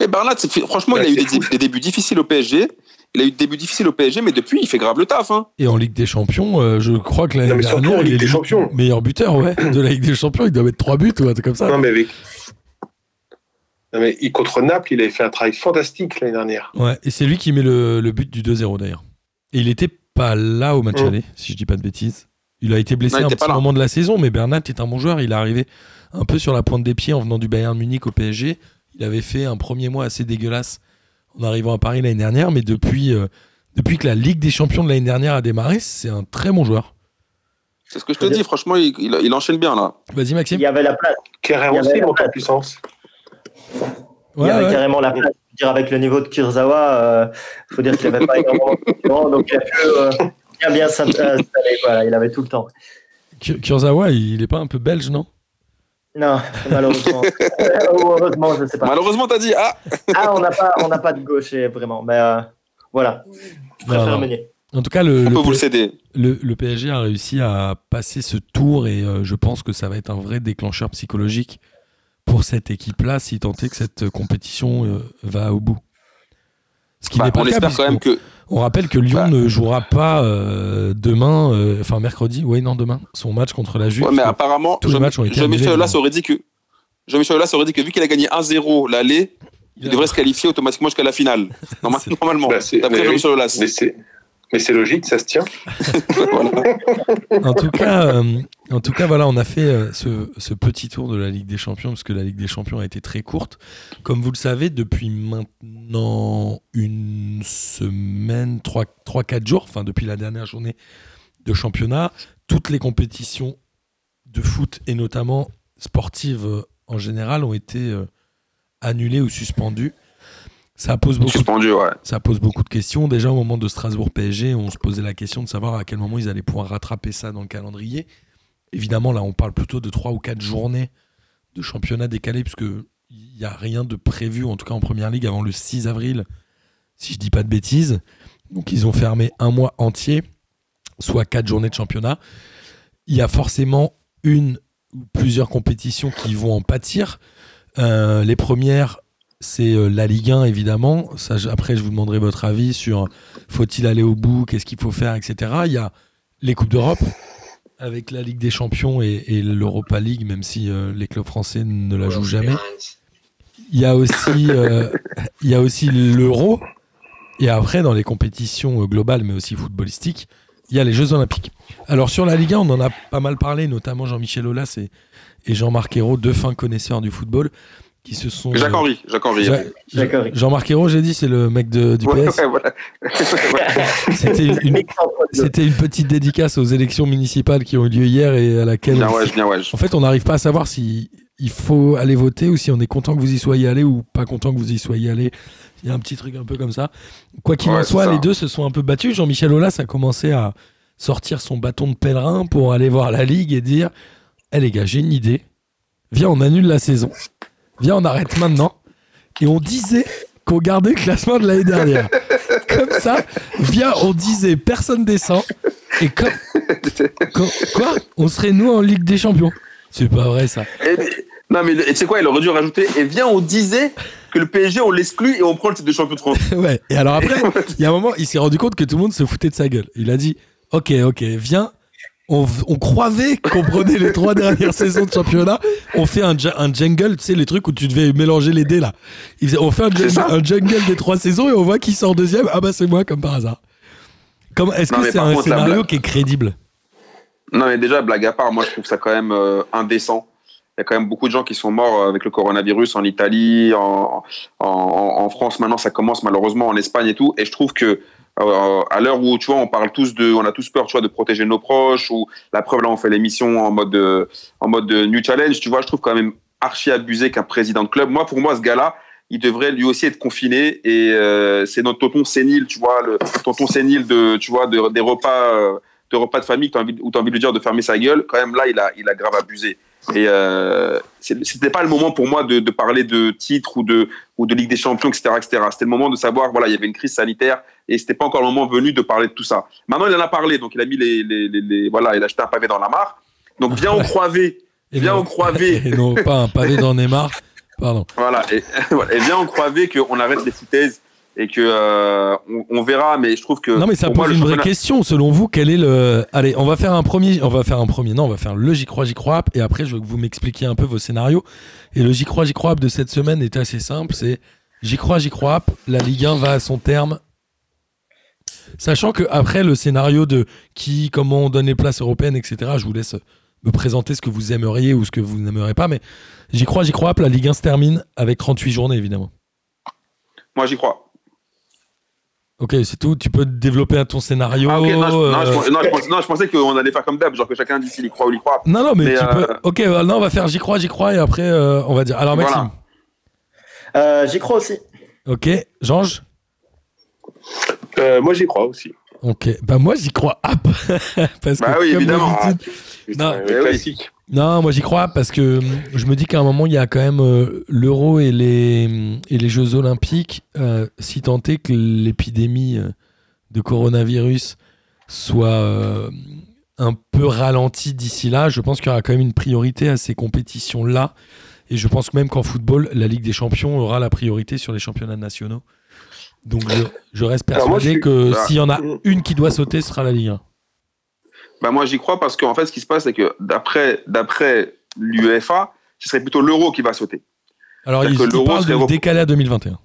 Mais Bernat, franchement, Ouais, il a eu des, débuts difficiles au PSG. Il a eu des débuts difficiles au PSG, mais depuis, il fait grave le taf. Hein. Et en Ligue des Champions, euh, je crois que l'année dernière, il est des le Champions. meilleur buteur ouais, (clears throat) de la Ligue des Champions. Il doit mettre 3 buts ou un truc comme ça. Non, mais avec. Non, mais contre Naples, il avait fait un travail fantastique l'année dernière. Ouais, et c'est lui qui met le, le but du 2-0 d'ailleurs. Et il était pas là au match Mm. aller, si je dis pas de bêtises. Il a été blessé Non, il un petit moment de la saison, mais Bernat est un bon joueur. Il est arrivé un peu sur la pointe des pieds en venant du Bayern Munich au PSG. Il avait fait un premier mois assez dégueulasse en arrivant à Paris l'année dernière, mais depuis, euh, depuis que la Ligue des Champions de l'année dernière a démarré, c'est un très bon joueur. C'est ce que je te dis. Franchement, il, il- il enchaîne bien là. Vas-y Il Maxime. y avait la place. Il avait aussi la monte en place. puissance. il y avait ouais. carrément la place. Je veux dire, avec le niveau de Kurzawa, il faut dire qu'il n'avait pas énormément donc il a pu euh, (laughs) bien, bien s'installer. Voilà, il avait tout le temps. Kur- Kurzawa, il est pas un peu belge, non? Non, malheureusement. Euh, heureusement, je ne sais pas. Malheureusement, t'as dit ah. Ah, on n'a pas, on n'a pas de gaucher, vraiment. Mais euh, voilà, je préfère Non. Meunier. En tout cas, le, On le peut vous le le, le PSG a réussi à passer ce tour et euh, je pense que ça va être un vrai déclencheur psychologique pour cette équipe-là si tant est que cette compétition euh, va au bout. Ce qui Bah, n'est pas on espère quand même que. On rappelle que Lyon Bah. ne jouera pas euh, demain, euh, enfin mercredi, oui non demain, son match contre la Juve. Ouais, mais apparemment, tous les Jean- matchs ont été Jean-Michel Aulas aurait dit que. Jean-Michel Aulas aurait dit que vu qu'il a gagné 1-0 l'aller, il Il a- devrait se qualifier automatiquement jusqu'à la finale. (laughs) Normalement. Bah, D'après Jean-Michel Aulas. Mais c'est. Mais c'est logique, ça se tient. (laughs) Voilà. en tout cas, euh, en tout cas, voilà, on a fait euh, ce, ce petit tour de la Ligue des Champions parce que la Ligue des Champions a été très courte. Comme vous le savez, depuis maintenant une semaine, 3-4 jours, enfin depuis la dernière journée de championnat, toutes les compétitions de foot et notamment sportives euh, en général ont été euh, annulées ou suspendues. Ça pose beaucoup de ouais. ça pose beaucoup de questions. Déjà, au moment de Strasbourg PSG, on se posait la question de savoir à quel moment ils allaient pouvoir rattraper ça dans le calendrier. Évidemment, là, on parle plutôt de trois ou quatre journées de championnat décalé, puisque il n'y a rien de prévu, en tout cas en première ligue, avant le 6 avril, si je dis pas de bêtises. Donc, ils ont fermé un mois entier, soit quatre journées de championnat. Il y a forcément une ou plusieurs compétitions qui vont en pâtir. Euh, les premières, c'est euh, la Ligue 1 évidemment. Après, je vous demanderai votre avis sur faut-il aller au bout, qu'est-ce qu'il faut faire, etc. Il y a les Coupes d'Europe avec la Ligue des Champions et, l'Europa League, même si euh, les clubs français ne la jouent jamais. Il y a aussi, euh, l'Euro. Et après, dans les compétitions euh, globales, mais aussi footballistiques, il y a les Jeux Olympiques. Alors sur la Ligue 1, on en a pas mal parlé, notamment Jean-Michel Aulas et, et Jean-Marc Ayrault, deux fins connaisseurs du football, qui se sont. Jacques Henry. Jacques Henry. Jean-Marc Ayrault, j'ai dit, c'est le mec de, du PS. ouais, voilà. (laughs) C'était une, petite dédicace aux élections municipales qui ont eu lieu hier et à laquelle. Bien on- ouais, bien ouais. En fait, on n'arrive pas à savoir si il faut aller voter ou si on est content que vous y soyez allé ou pas content que vous y soyez allé. Il y a un petit truc un peu comme ça. Quoi qu'il Ouais, en soit, les deux se sont un peu battus. Jean-Michel Aulas a commencé à sortir son bâton de pèlerin pour aller voir la Ligue et dire Eh les gars, j'ai une idée. Viens, on annule la saison. Viens, on arrête maintenant. Et on disait qu'on gardait le classement de l'année dernière. Comme ça, viens, on disait personne descend. Et comme. quoi? On serait nous en Ligue des Champions. C'est pas vrai ça. Et- non, mais tu sais quoi, il aurait dû rajouter Et viens, on disait que le PSG, on l'exclut et on prend le titre de champion de France. (laughs) ouais. Et alors après, il y a un moment, il s'est rendu compte que tout le monde se foutait de sa gueule. Il a dit Ok, ok, viens. On, on croyait qu'on prenait les trois dernières saisons de championnat. On fait un, jungle, tu sais, les trucs où tu devais mélanger les dés là. On fait un jungle, un jungle des trois saisons et on voit qui sort deuxième. Ah bah c'est moi, comme par hasard. Est-ce que c'est un contre, scénario blague- qui est crédible? Non, mais déjà, blague à part, moi, je trouve ça quand même euh, indécent. Il y a quand même beaucoup de gens qui sont morts euh, avec le coronavirus en Italie, en, en, en France. Maintenant, ça commence malheureusement en Espagne et tout. Et je trouve que euh, à l'heure où tu vois, on parle tous de, on a tous peur, tu vois, de protéger nos proches. Ou la preuve là, on fait l'émission en mode, euh, en mode euh, new challenge. Tu vois, je trouve quand même archi abusé qu'un président de club. Moi, pour moi, ce gars-là, il devrait lui aussi être confiné et euh, c'est notre tonton sénile, tu vois, le tonton sénile de, tu vois, de, des repas, euh, de repas de famille, où tu as envie de lui dire de fermer sa gueule. Quand même, là, il a, il a grave abusé. Et euh, c'était pas le moment pour moi de, de parler de titre ou de, ou de Ligue des Champions, etc., etc. C'était le moment de savoir, voilà, il y avait une crise sanitaire et c'était pas encore le moment venu de parler de tout ça. Maintenant, il en a parlé, donc il a mis les, les, les, les- voilà, il a jeté un pavé dans la mare. Donc viens au croivé, Et viens au croivé. (laughs) Non, pas un pavé dans Neymar. Pardon. Voilà, et, (laughs) et bien on croyait qu'on arrête les foutaises et que euh, on, on verra, mais je trouve que Non mais ça moi, pose une vraie championnat- question. Selon vous, quel est le Allez, on va faire un premier. On va faire un premier. Non, on va faire le j'y crois, j'y crois. Et après, je veux que vous m'expliquiez un peu vos scénarios. Et le j'y crois, j'y crois de cette semaine est assez simple. C'est j'y crois, j'y crois. La Ligue 1 va à son terme. Sachant que après le scénario de qui, comment on donne les places européennes, etc. Je vous laisse me présenter ce que vous aimeriez ou ce que vous n'aimeriez pas. Mais j'y crois, j'y crois. La Ligue 1 se termine avec 38 journées évidemment. Moi j'y crois. Ok, c'est tout. Tu peux développer ton scénario. Ah, non, je, non, je, euh, pensais- non, je pensais, non, je pensais qu'on allait faire comme d'hab, genre que chacun dit s'il y croit ou il y croit. Non, non, mais, Mais, tu euh, peux. Ok, euh, non, on va faire j'y crois, j'y crois, et après, euh, on va dire. Alors, Maxime. Voilà. Euh, J'y crois aussi. Ok, Georges. Euh, moi, j'y crois aussi. Ok, bah moi j'y crois. Hop (laughs) parce que Bah oui, comme évidemment. Putain, Non, oui. classique. Non, moi j'y crois parce que hum, je me dis qu'à un moment il y a quand même euh, l'Euro et les hum, et les Jeux Olympiques, euh, si tant est que l'épidémie euh, de coronavirus soit euh, un peu ralentie d'ici là, je pense qu'il y aura quand même une priorité à ces compétitions là. Et je pense même qu'en football, la Ligue des Champions aura la priorité sur les championnats nationaux. Donc je, je reste Alors moi, je persuadé suis- que Ah. s'il y en a une qui doit sauter, ce sera la Ligue 1. Bah moi j'y crois parce qu'en fait ce qui se passe c'est que d'après d'après l'UEFA, ce serait plutôt l'euro qui va sauter. Alors, il, que il l'euro parle de décaler à 2021.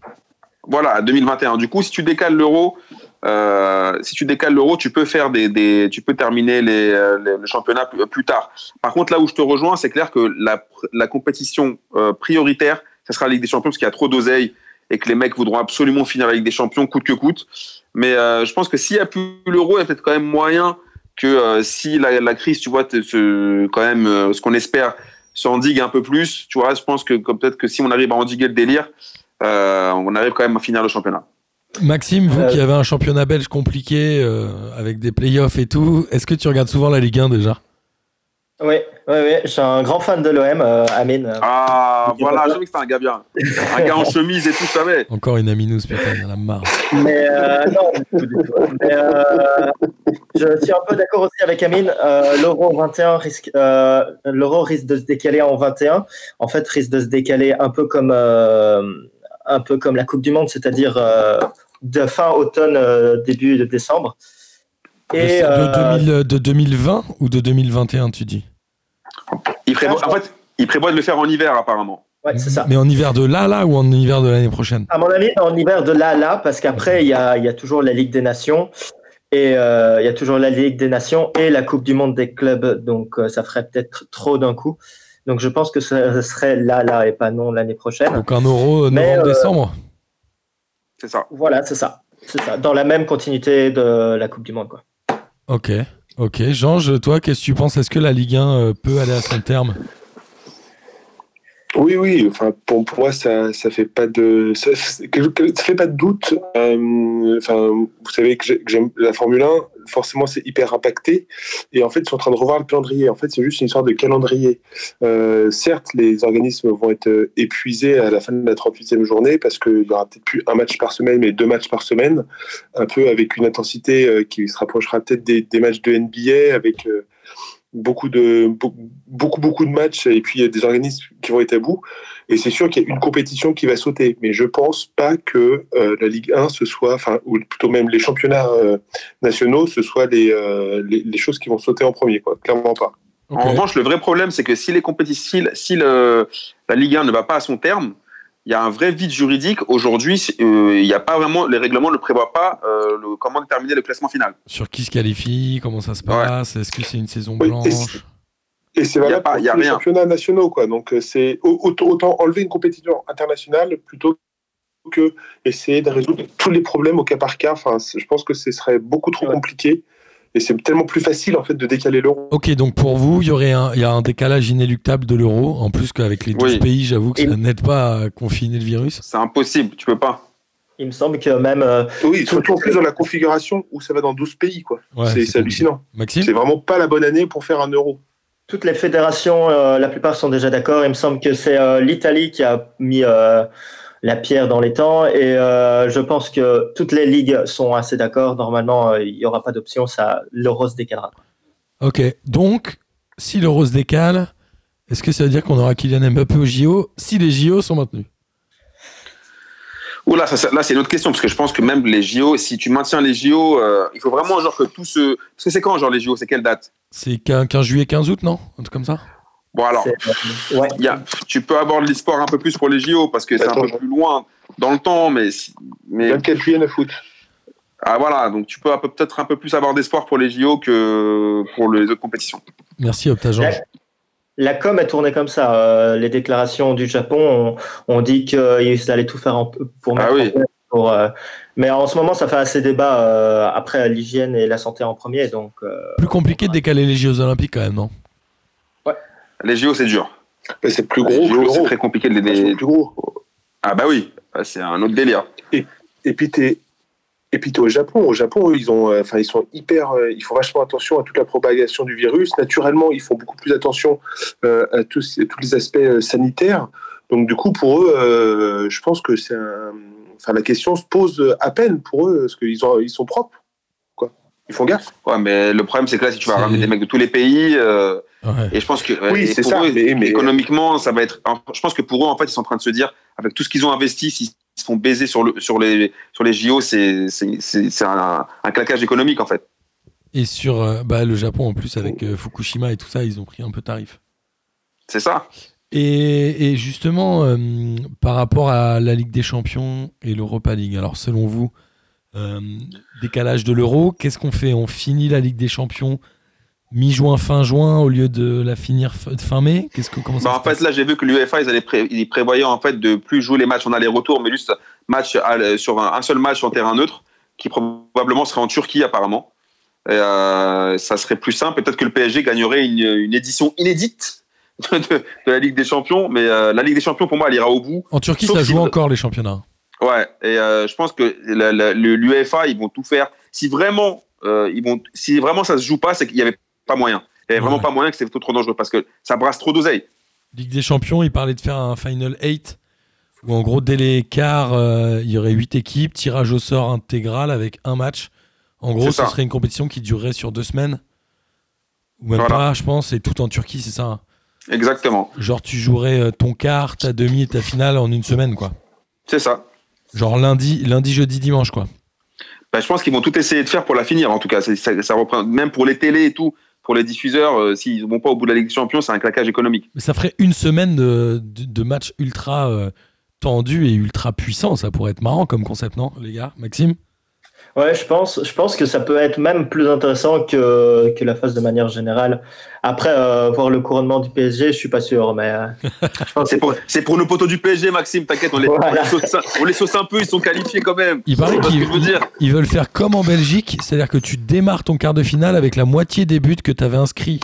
Voilà, à 2021. Du coup, si tu décales l'euro, euh, si tu décales l'euro, tu peux faire des, des tu peux terminer les, euh, les- le championnat plus, plus tard. Par contre, là où je te rejoins, c'est clair que la, la compétition euh, prioritaire, ce sera la Ligue des Champions parce qu'il y a trop d'oseille et que les mecs voudront absolument finir la Ligue des Champions coûte que coûte. Mais euh, je pense que s'il y a plus l'euro, il y a peut-être quand même moyen que euh, si la, la crise, tu vois, se, quand même, euh, ce qu'on espère, s'endigue un peu plus, tu vois, je pense que peut-être que si on arrive à endiguer le délire, euh, on arrive quand même à finir le championnat. Maxime, vous Euh, qui avez un championnat belge compliqué euh, avec des playoffs et tout, est-ce que tu regardes souvent la Ligue 1 déjà? Oui, oui, oui. Je suis un grand fan de l'OM, euh, Amine. euh. Ah, voilà, je savais que c'était un gars bien. Un gars en chemise et tout, je savais. Encore une aminous, putain, il y en a marre. Mais euh, non, du tout, du tout. Mais, euh, je suis un peu d'accord aussi avec Amine. Euh, L'Euro 21 risque, euh, l'Euro risque de se décaler en 21. En fait, risque de se décaler un peu comme, euh, un peu comme la Coupe du Monde, c'est-à-dire euh, de fin automne, euh, début de décembre. Et de, euh, 2000 de 2020 ou de 2021, tu dis? Il prévoit, en fait, il prévoit de le faire en hiver, apparemment. ouais, c'est ça. Mais en hiver de là, là ou en hiver de l'année prochaine? À mon avis, en hiver de là, là, parce qu'après, il y a, il y a toujours la Ligue des Nations. Et euh, il y a toujours la Ligue des Nations et la Coupe du Monde des clubs. Donc, euh, ça ferait peut-être trop d'un coup. Donc, je pense que ce serait là, là et pas non l'année prochaine. Donc un euro euh, novembre-décembre C'est ça. Voilà, c'est ça. C'est ça. Dans la même continuité de la Coupe du Monde, quoi. Ok, ok. Georges, toi, qu'est-ce que tu penses? Est-ce que la Ligue 1 euh, peut aller à son terme? Oui, oui. Enfin, pour, pour moi, ça, ça fait pas de, ça, fait pas de doute. Euh, enfin, vous savez que j'aime la Formule 1. Forcément, c'est hyper impacté. Et en fait, ils sont en train de revoir le calendrier. En fait, c'est juste une sorte de calendrier. Euh, certes, les organismes vont être euh, épuisés à la fin de la 38e journée parce qu'il y aura peut-être plus un match par semaine, mais deux matchs par semaine, un peu avec une intensité euh, qui se rapprochera peut-être des, matchs de NBA, avec beaucoup de be- beaucoup beaucoup de matchs et puis il y a des organismes qui vont être à bout. Et c'est sûr qu'il y a une compétition qui va sauter. Mais je pense pas que euh, la Ligue 1 ce soit enfin ou plutôt même les championnats euh, nationaux ce soit les, euh, les les choses qui vont sauter en premier quoi. Clairement pas. En revanche, le vrai problème, c'est que si les compétitions, si, si le, la Ligue 1 ne va pas à son terme, il y a un vrai vide juridique. Aujourd'hui, euh, il n'y a pas vraiment, les règlements ne prévoient pas euh, le, comment déterminer le classement final. Sur qui se qualifie Comment ça se passe Est-ce que c'est une saison blanche et c'est Y a valable pour y a tous les rien. championnats nationaux quoi donc euh, c'est au- autant, enlever une compétition internationale plutôt que essayer de résoudre tous les problèmes au cas par cas enfin je pense que ce serait beaucoup trop Ouais. compliqué et c'est tellement plus facile en fait de décaler l'euro. Ok, donc pour vous, il y aurait un, il y a un décalage inéluctable de l'euro. En plus qu'avec les 12 Oui. pays, j'avoue que Et- ça n'aide pas à confiner le virus. C'est impossible, tu peux pas. Il me semble que même euh, Oui, surtout en plus dans la configuration où ça va dans 12 pays, quoi. Ouais, c'est c'est c'est hallucinant. Maxime C'est vraiment pas la bonne année pour faire un euro. toutes les fédérations, euh, la plupart sont déjà d'accord. Il me semble que c'est euh, l'Italie qui a mis euh, la pierre dans les temps. Et euh, je pense que toutes les ligues sont assez d'accord. Normalement, euh, il n'y aura pas d'option, ça l'euro se décalera. Ok, donc si l'euro se décale, est-ce que ça veut dire qu'on aura Kylian Mbappé au JO si les JO sont maintenus? Oula, ça, ça- là, c'est une autre question, parce que je pense que même les JO, si tu maintiens les JO, euh, il faut vraiment genre que tout ce. Parce que c'est quand, genre, les JO C'est quelle date? C'est 15 15 juillet, 15 août, non? Un truc comme ça? Bon, alors, euh, ouais. il y a, tu peux avoir de l'espoir un peu plus pour les JO, parce que c'est un peu plus loin dans le temps, mais. si- mais 24 juillet, 9 août. ah, voilà, donc tu peux peut-être un peu plus avoir d'espoir pour les JO que pour les autres compétitions. Merci Opta Georges. La com est tournée comme ça. Euh, les déclarations du Japon ont, ont dit qu'ils allaient tout faire en- pour Ah mettre oui. en place pour, euh, mais en ce moment, ça fait assez débat euh, après l'hygiène et la santé en premier. Donc, euh, Plus compliqué de décaler les Jeux Olympiques quand même, non? Les JO, c'est dur. Mais c'est plus les gros que JO, c'est très compliqué de les. Plus gros. Ah, bah oui, Ah, c'est un autre délire. Et puis t'es et puis au Japon. Au Japon, ils ont, euh, enfin, ils sont hyper, euh, ils font vachement attention à toute la propagation du virus. Naturellement, ils font beaucoup plus attention euh, à tous, à tous les aspects sanitaires. Donc du coup, pour eux, euh, je pense que c'est enfin, la question se pose à peine pour eux parce qu'ils ont, ils sont propres. Ils font gaffe. Ouais, mais le problème, c'est que là, si tu vas ramener des mecs de tous les pays, euh, Ouais. et je pense que. Oui, et c'est ça, eux, mais- mais- économiquement, ça va être. Je pense que pour eux, en fait, ils sont en train de se dire, avec tout ce qu'ils ont investi, s'ils se font baiser sur, le, sur, les, sur les JO, c'est c'est- c'est- c'est un, un claquage économique, en fait. Et sur euh, bah, le Japon en plus avec euh, Fukushima et tout ça, ils ont pris un peu tarif. C'est ça. Et, et justement, euh, par rapport à la Ligue des Champions et l'Europa League, alors selon vous, euh, décalage de l'euro, qu'est-ce qu'on fait? On finit la Ligue des Champions mi-juin, fin juin, au lieu de la finir fin mai? Qu'est-ce que, comment ça Bah, se en fait, passe? là, j'ai vu que l'UEFA, ils, pré- ils prévoyaient en fait de plus jouer les matchs en aller-retour, mais juste match sur un, un seul match en terrain neutre, qui probablement serait en Turquie apparemment. Et, euh, ça serait plus simple. Peut-être que le PSG gagnerait une, une édition inédite de, (laughs) de- de la Ligue des Champions, mais euh, la Ligue des Champions pour moi, elle ira au bout. En Turquie, ça si- joue encore les championnats. Ouais. Et euh, je pense que l'UEFA, ils vont tout faire. Si vraiment, euh, ils vont, si vraiment ça se joue pas, c'est qu'il y avait pas moyen. Il y avait vraiment pas moyen que c'était trop dangereux parce que ça brasse trop d'oseille. Ligue des Champions, il parlait de faire un Final 8 où en gros, dès les quarts, euh, il y aurait 8 équipes, tirage au sort intégral avec un match. En gros, ce serait une compétition qui durerait sur deux semaines. Ou même Voilà. pas, je pense, et tout en Turquie, c'est ça. hein. Exactement. Genre, tu jouerais ton quart, ta demi et ta finale en une semaine, quoi. C'est ça. Genre lundi, lundi, jeudi, dimanche, quoi. Bah, je pense qu'ils vont tout essayer de faire pour la finir, en tout cas. Ça, ça reprend, même pour les télés et tout, pour les diffuseurs, euh, s'ils vont pas au bout de la Ligue des Champions, c'est un claquage économique. Mais ça ferait une semaine de, de, de matchs ultra euh, tendus et ultra puissants. Ça pourrait être marrant comme concept, non, les gars Maxime? Ouais, je pense, je pense que ça peut être même plus intéressant que, que la phase de manière générale. Après, euh, voir le couronnement du PSG, je suis pas sûr, mais euh, (laughs) C'est pour, pour nos poteaux du PSG, Maxime, t'inquiète, on Voilà. on, les sauce, on les sauce un peu, ils sont qualifiés quand même. Il paraît Tu vois ce qu'ils que je veux dire ils veulent faire comme en Belgique, c'est-à-dire que tu démarres ton quart de finale avec la moitié des buts que tu avais inscrits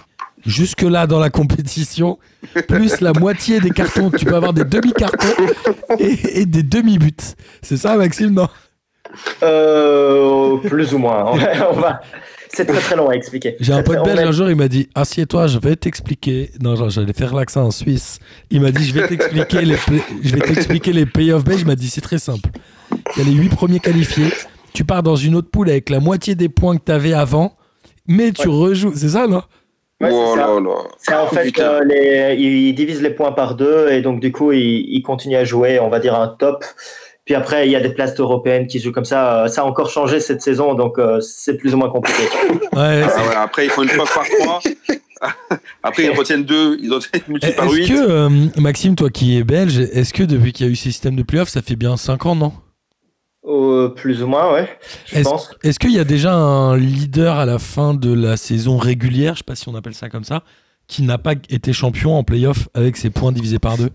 jusque-là dans la compétition, plus la moitié des cartons. Tu peux avoir des demi-cartons et, et des demi-buts. C'est ça, Maxime, non? Euh, plus ou moins. On va- on va- C'est très très long à expliquer. J'ai un pote belge un jour, il m'a dit Assieds-toi, je vais t'expliquer. Non, genre, j'allais faire l'accent en Suisse. Il m'a dit Je vais t'expliquer les, play- je vais t'expliquer les playoffs belges. Il m'a dit C'est très simple. Il y a les huit premiers qualifiés. Tu pars dans une autre poule avec la moitié des points que tu avais avant, mais tu rejoues. C'est ça, non? Ouais, c'est oh. C'est en fait, euh, les, ils divisent les points par deux et donc du coup, ils, ils continuent à jouer, on va dire, un top. Puis après, il y a des places européennes qui jouent comme ça. Euh, Ça a encore changé cette saison, donc euh, c'est plus ou moins compliqué. (laughs) Ouais, Ah ouais, après, ils font une fois par trois. (laughs) Après, ils retiennent deux, ils ont multiplié par Est-ce huit. que, euh, Maxime, toi qui es belge, est-ce que depuis qu'il y a eu ces systèmes de playoffs, ça fait bien 5 ans, non? Euh, plus ou moins, ouais, je Est-ce pense. est-ce qu'il y a déjà un leader à la fin de la saison régulière, je sais pas si on appelle ça comme ça, qui n'a pas été champion en playoff avec ses points divisés par deux?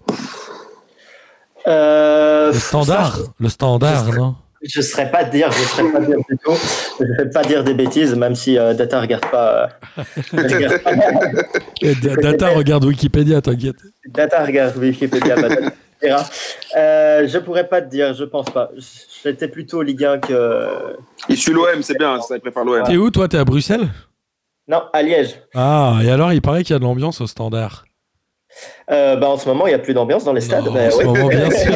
Euh, Le standard, ça, le standard, non? Je ne saurais pas dire, je saurais pas dire du tout. Je ne vais pas dire des bêtises, même si euh, Data regarde pas. euh, (laughs) regarde pas. Da- Data regarde Wikipédia, t'inquiète. Data regarde Wikipédia. bah, Data. Euh, je pourrais pas te dire, je pense pas. J'étais plutôt Ligue 1 que. Il suit l'OM, c'est bien, ça, il préfère l'OM. T'es où toi? T'es à Bruxelles? Non, à Liège. Ah, et alors il paraît qu'il y a de l'ambiance au standard. Euh, bah, en ce moment, il n'y a plus d'ambiance dans les stades. Non, bah, en ce moment, bien (laughs) sûr.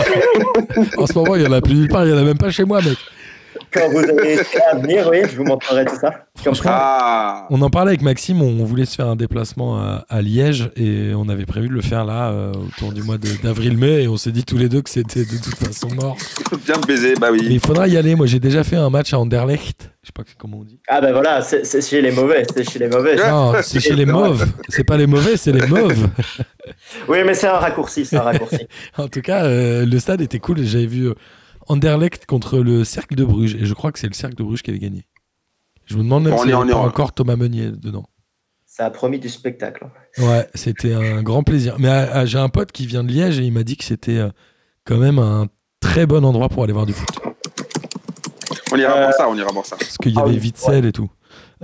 en ce moment, il y en a plus nulle part, il y en a même pas chez moi, mec. Quand vous avez à venir, oui, je vous montrerai tout ça. Franchement, Ah On en parlait avec Maxime, on voulait se faire un déplacement à, à Liège et on avait prévu de le faire là euh, autour du mois de- d'avril-mai et on s'est dit tous les deux que c'était de toute façon mort. Bien baiser, bah Mais oui. il faudra y aller, moi j'ai déjà fait un match à Anderlecht, je sais pas comment on dit. Ah ben voilà, c'est c'est chez les mauvais, c'est chez les mauvais. Non, c'est chez les mauves, c'est pas les mauvais, c'est les mauves. Oui, mais c'est un raccourci, c'est un raccourci. (laughs) En tout cas, euh, le stade était cool, j'avais vu euh, Anderlecht contre le Cercle de Bruges et je crois que c'est le Cercle de Bruges qui avait gagné. Je me demande même Bon, on on- encore Thomas Meunier dedans. Ça a promis du spectacle. Ouais, c'était un grand plaisir. Mais euh, j'ai un pote qui vient de Liège et il m'a dit que c'était euh, quand même un très bon endroit pour aller voir du foot. On ira Euh, voir ça, on ira voir ça. Parce qu'il y Ah avait oui, Witzel et tout.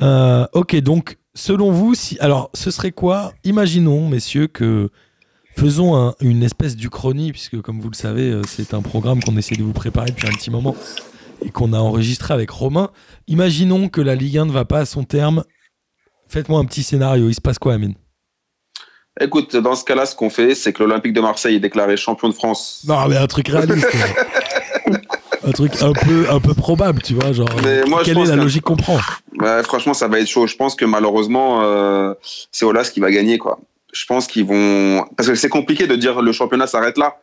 Euh, ok, donc, selon vous, si. Alors, ce serait quoi Imaginons, messieurs, que. Faisons un- une espèce d'Uchronie, puisque, comme vous le savez, euh, c'est un programme qu'on essaie de vous préparer depuis un petit moment et qu'on a enregistré avec Romain. Imaginons que la Ligue 1 ne va pas à son terme. Faites-moi un petit scénario. Il se passe quoi, Amine? Écoute, dans ce cas-là, ce qu'on fait, c'est que l'Olympique de Marseille est déclaré champion de France. Non, mais un truc réaliste. (laughs) un truc un peu, un peu probable, tu vois. Genre, Mais moi, je quelle est la que- logique qu'on prend? Franchement, ça va être chaud. Je pense que malheureusement, euh, c'est Olas qui va gagner, quoi. Je pense qu'ils vont. Parce que c'est compliqué de dire le championnat s'arrête là.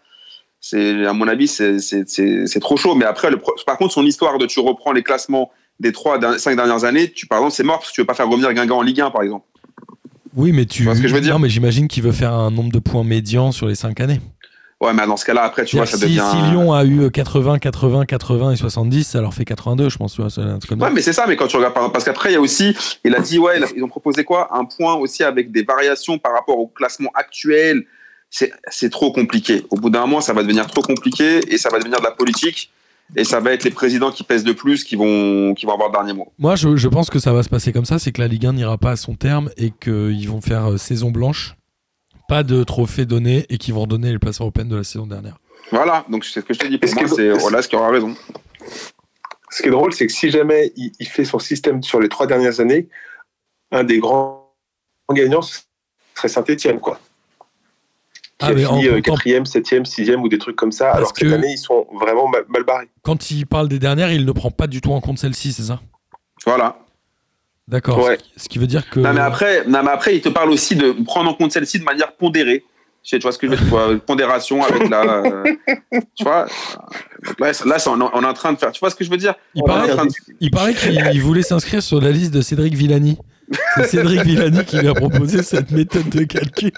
C'est, à mon avis, c'est, c'est, c'est, c'est trop chaud. Mais après, le par contre, son histoire de tu reprends les classements des trois, cinq dernières années, tu, par exemple, c'est mort parce que tu veux pas faire revenir Guingamp en Ligue 1, par exemple. Oui, mais tu. vois ce que je veux dire? Non, mais j'imagine qu'il veut faire un nombre de points médian sur les 5 années. Ouais, mais dans ce cas-là, après, tu vois, ça C'est-à-dire, devient. si, si Lyon a eu 80, 80, 80 et 70, ça leur fait 82, je pense. Tu vois, comme. Ouais, mais c'est ça, mais quand tu regardes, par- parce qu'après, il y a aussi, il a dit, ouais, ils ont proposé quoi? Un point aussi avec des variations par rapport au classement actuel. C'est trop compliqué. Au bout d'un moment, ça va devenir trop compliqué et ça va devenir de la politique. Et ça va être les présidents qui pèsent le plus qui vont, qui vont avoir le dernier mot. Moi, je, je pense que ça va se passer comme ça c'est que la Ligue 1 n'ira pas à son terme et qu'ils vont faire euh, saison blanche. Pas de trophée donné et qu'ils vont redonner les places européennes de la saison dernière. Voilà, donc c'est ce que je te dis. Pour moi, que- c'est Olas qui aura raison. Ce qui est drôle, c'est que si jamais il, il fait son système sur les trois dernières années, un des grands gagnants ce serait Saint-Etienne, quoi. Qui Ah, a mais fini euh, quatrième, septième, sixième ou des trucs comme ça, Parce alors que, que- cette année, ils sont vraiment mal, mal barrés. Quand il parle des dernières, il ne prend pas du tout en compte celle-ci, c'est ça? Voilà. D'accord. Ouais. Ce qui- veut dire que. Non, mais après, non, mais après, il te parle aussi de prendre en compte celle-ci de manière pondérée. Tu vois ce que je veux dire Pondération avec la. euh, tu vois Donc Là, là on, on est en train de faire. Tu vois ce que je veux dire? Il paraît, de- qu'il il voulait s'inscrire sur la liste de Cédric Villani. C'est Cédric Villani qui lui a proposé cette méthode de calcul.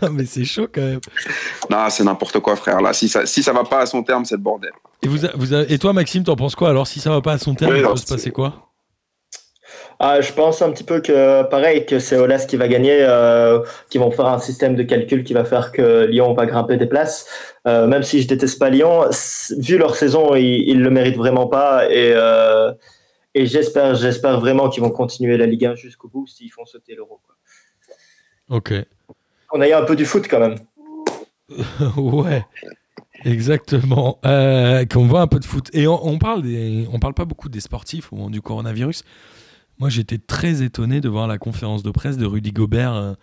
Non, mais c'est chaud quand même. Non, c'est n'importe quoi, frère. Là, si ça, si ça va pas à son terme, c'est le bordel. Et, vous, a- vous a- et toi, Maxime, t'en penses quoi? Alors, si ça va pas à son terme, Ouais, il peut se passer quoi? Ah, je pense un petit peu que, pareil, que c'est Olas qui va gagner, euh, qui vont faire un système de calcul qui va faire que Lyon va grimper des places. Euh, même si je déteste pas Lyon, vu leur saison, ils, ils le méritent vraiment pas. Et, euh, et j'espère, j'espère vraiment qu'ils vont continuer la Ligue 1 jusqu'au bout s'ils font sauter l'Euro. Ok. On a eu un peu du foot quand même. (laughs) ouais. Exactement. Euh, qu'on voit un peu de foot. Et on, on parle des, on parle pas beaucoup des sportifs au moment du coronavirus. Moi, j'étais très étonné de voir la conférence de presse de Rudy Gobert euh,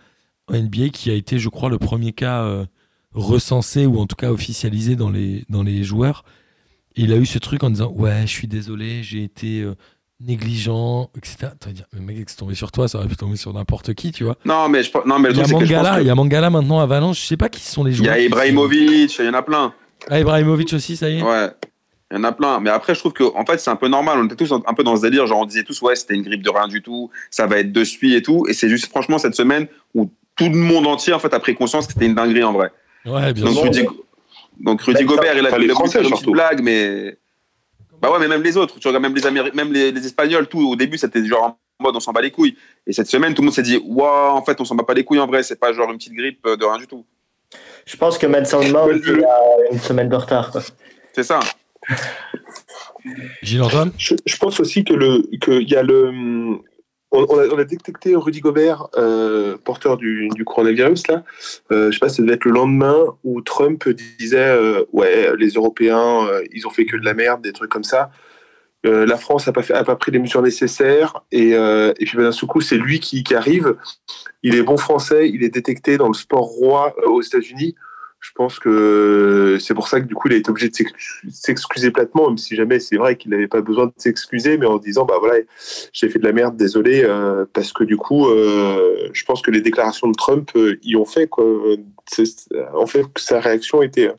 en NBA, qui a été, je crois, le premier cas euh, recensé ou en tout cas officialisé dans les, dans les joueurs. Et il a eu ce truc en disant Ouais, je suis désolé, j'ai été euh, négligent, etc. Dit, mais mec, c'est tombé sur toi, ça aurait pu tomber sur n'importe qui, tu vois. Non, mais, je, non, mais le Il y a truc, c'est que je pense Mangala, que- il y a Mangala maintenant à Valence. Je sais pas qui sont les il y joueurs. a Ibrahimovic, il y en a plein. Ah, Ibrahimovic aussi, ça y est. Ouais. Il y en a plein. Mais après, je trouve que, en fait, c'est un peu normal. On était tous un peu dans ce délire. Genre, on disait tous, ouais, c'était une grippe de rien du tout. Ça va être de suite et tout. Et c'est juste, franchement, cette semaine où tout le monde entier, en fait, a pris conscience que c'était une dinguerie en vrai. Ouais, bien Donc, sûr. Rudy, donc, Rudy Bah, Gobert, il a les Français, faire une petite blague, mais. Bah ouais, mais même les autres. Tu regardes même les Améri- même les, les Espagnols, tout. Au début, c'était genre en mode on s'en bat les couilles. Et cette semaine, tout le monde s'est dit, waouh, en fait, on s'en bat pas les couilles en vrai. C'est pas genre une petite grippe euh, de rien du tout. Je pense que Mason Mount il a une semaine de retard. quoi. C'est ça. Gilles Je, pense aussi que le qu'il y a le on, a, détecté Rudy Gobert euh, porteur du, coronavirus là. Euh, je sais pas, ça devait être le lendemain où Trump disait euh, ouais les Européens euh, ils ont fait que de la merde, des trucs comme ça. La France a pas pas pris les mesures nécessaires et, et puis ben, d'un coup c'est lui qui, arrive. Il est bon français, il est détecté dans le sport roi aux États-Unis. Je pense que c'est pour ça que du coup il a été obligé de s'ex- s'excuser platement, même si jamais c'est vrai qu'il n'avait pas besoin de s'excuser, mais en disant bah voilà j'ai fait de la merde, désolé, euh, parce que du coup euh, je pense que les déclarations de Trump euh, y ont fait quoi. En fait que sa réaction était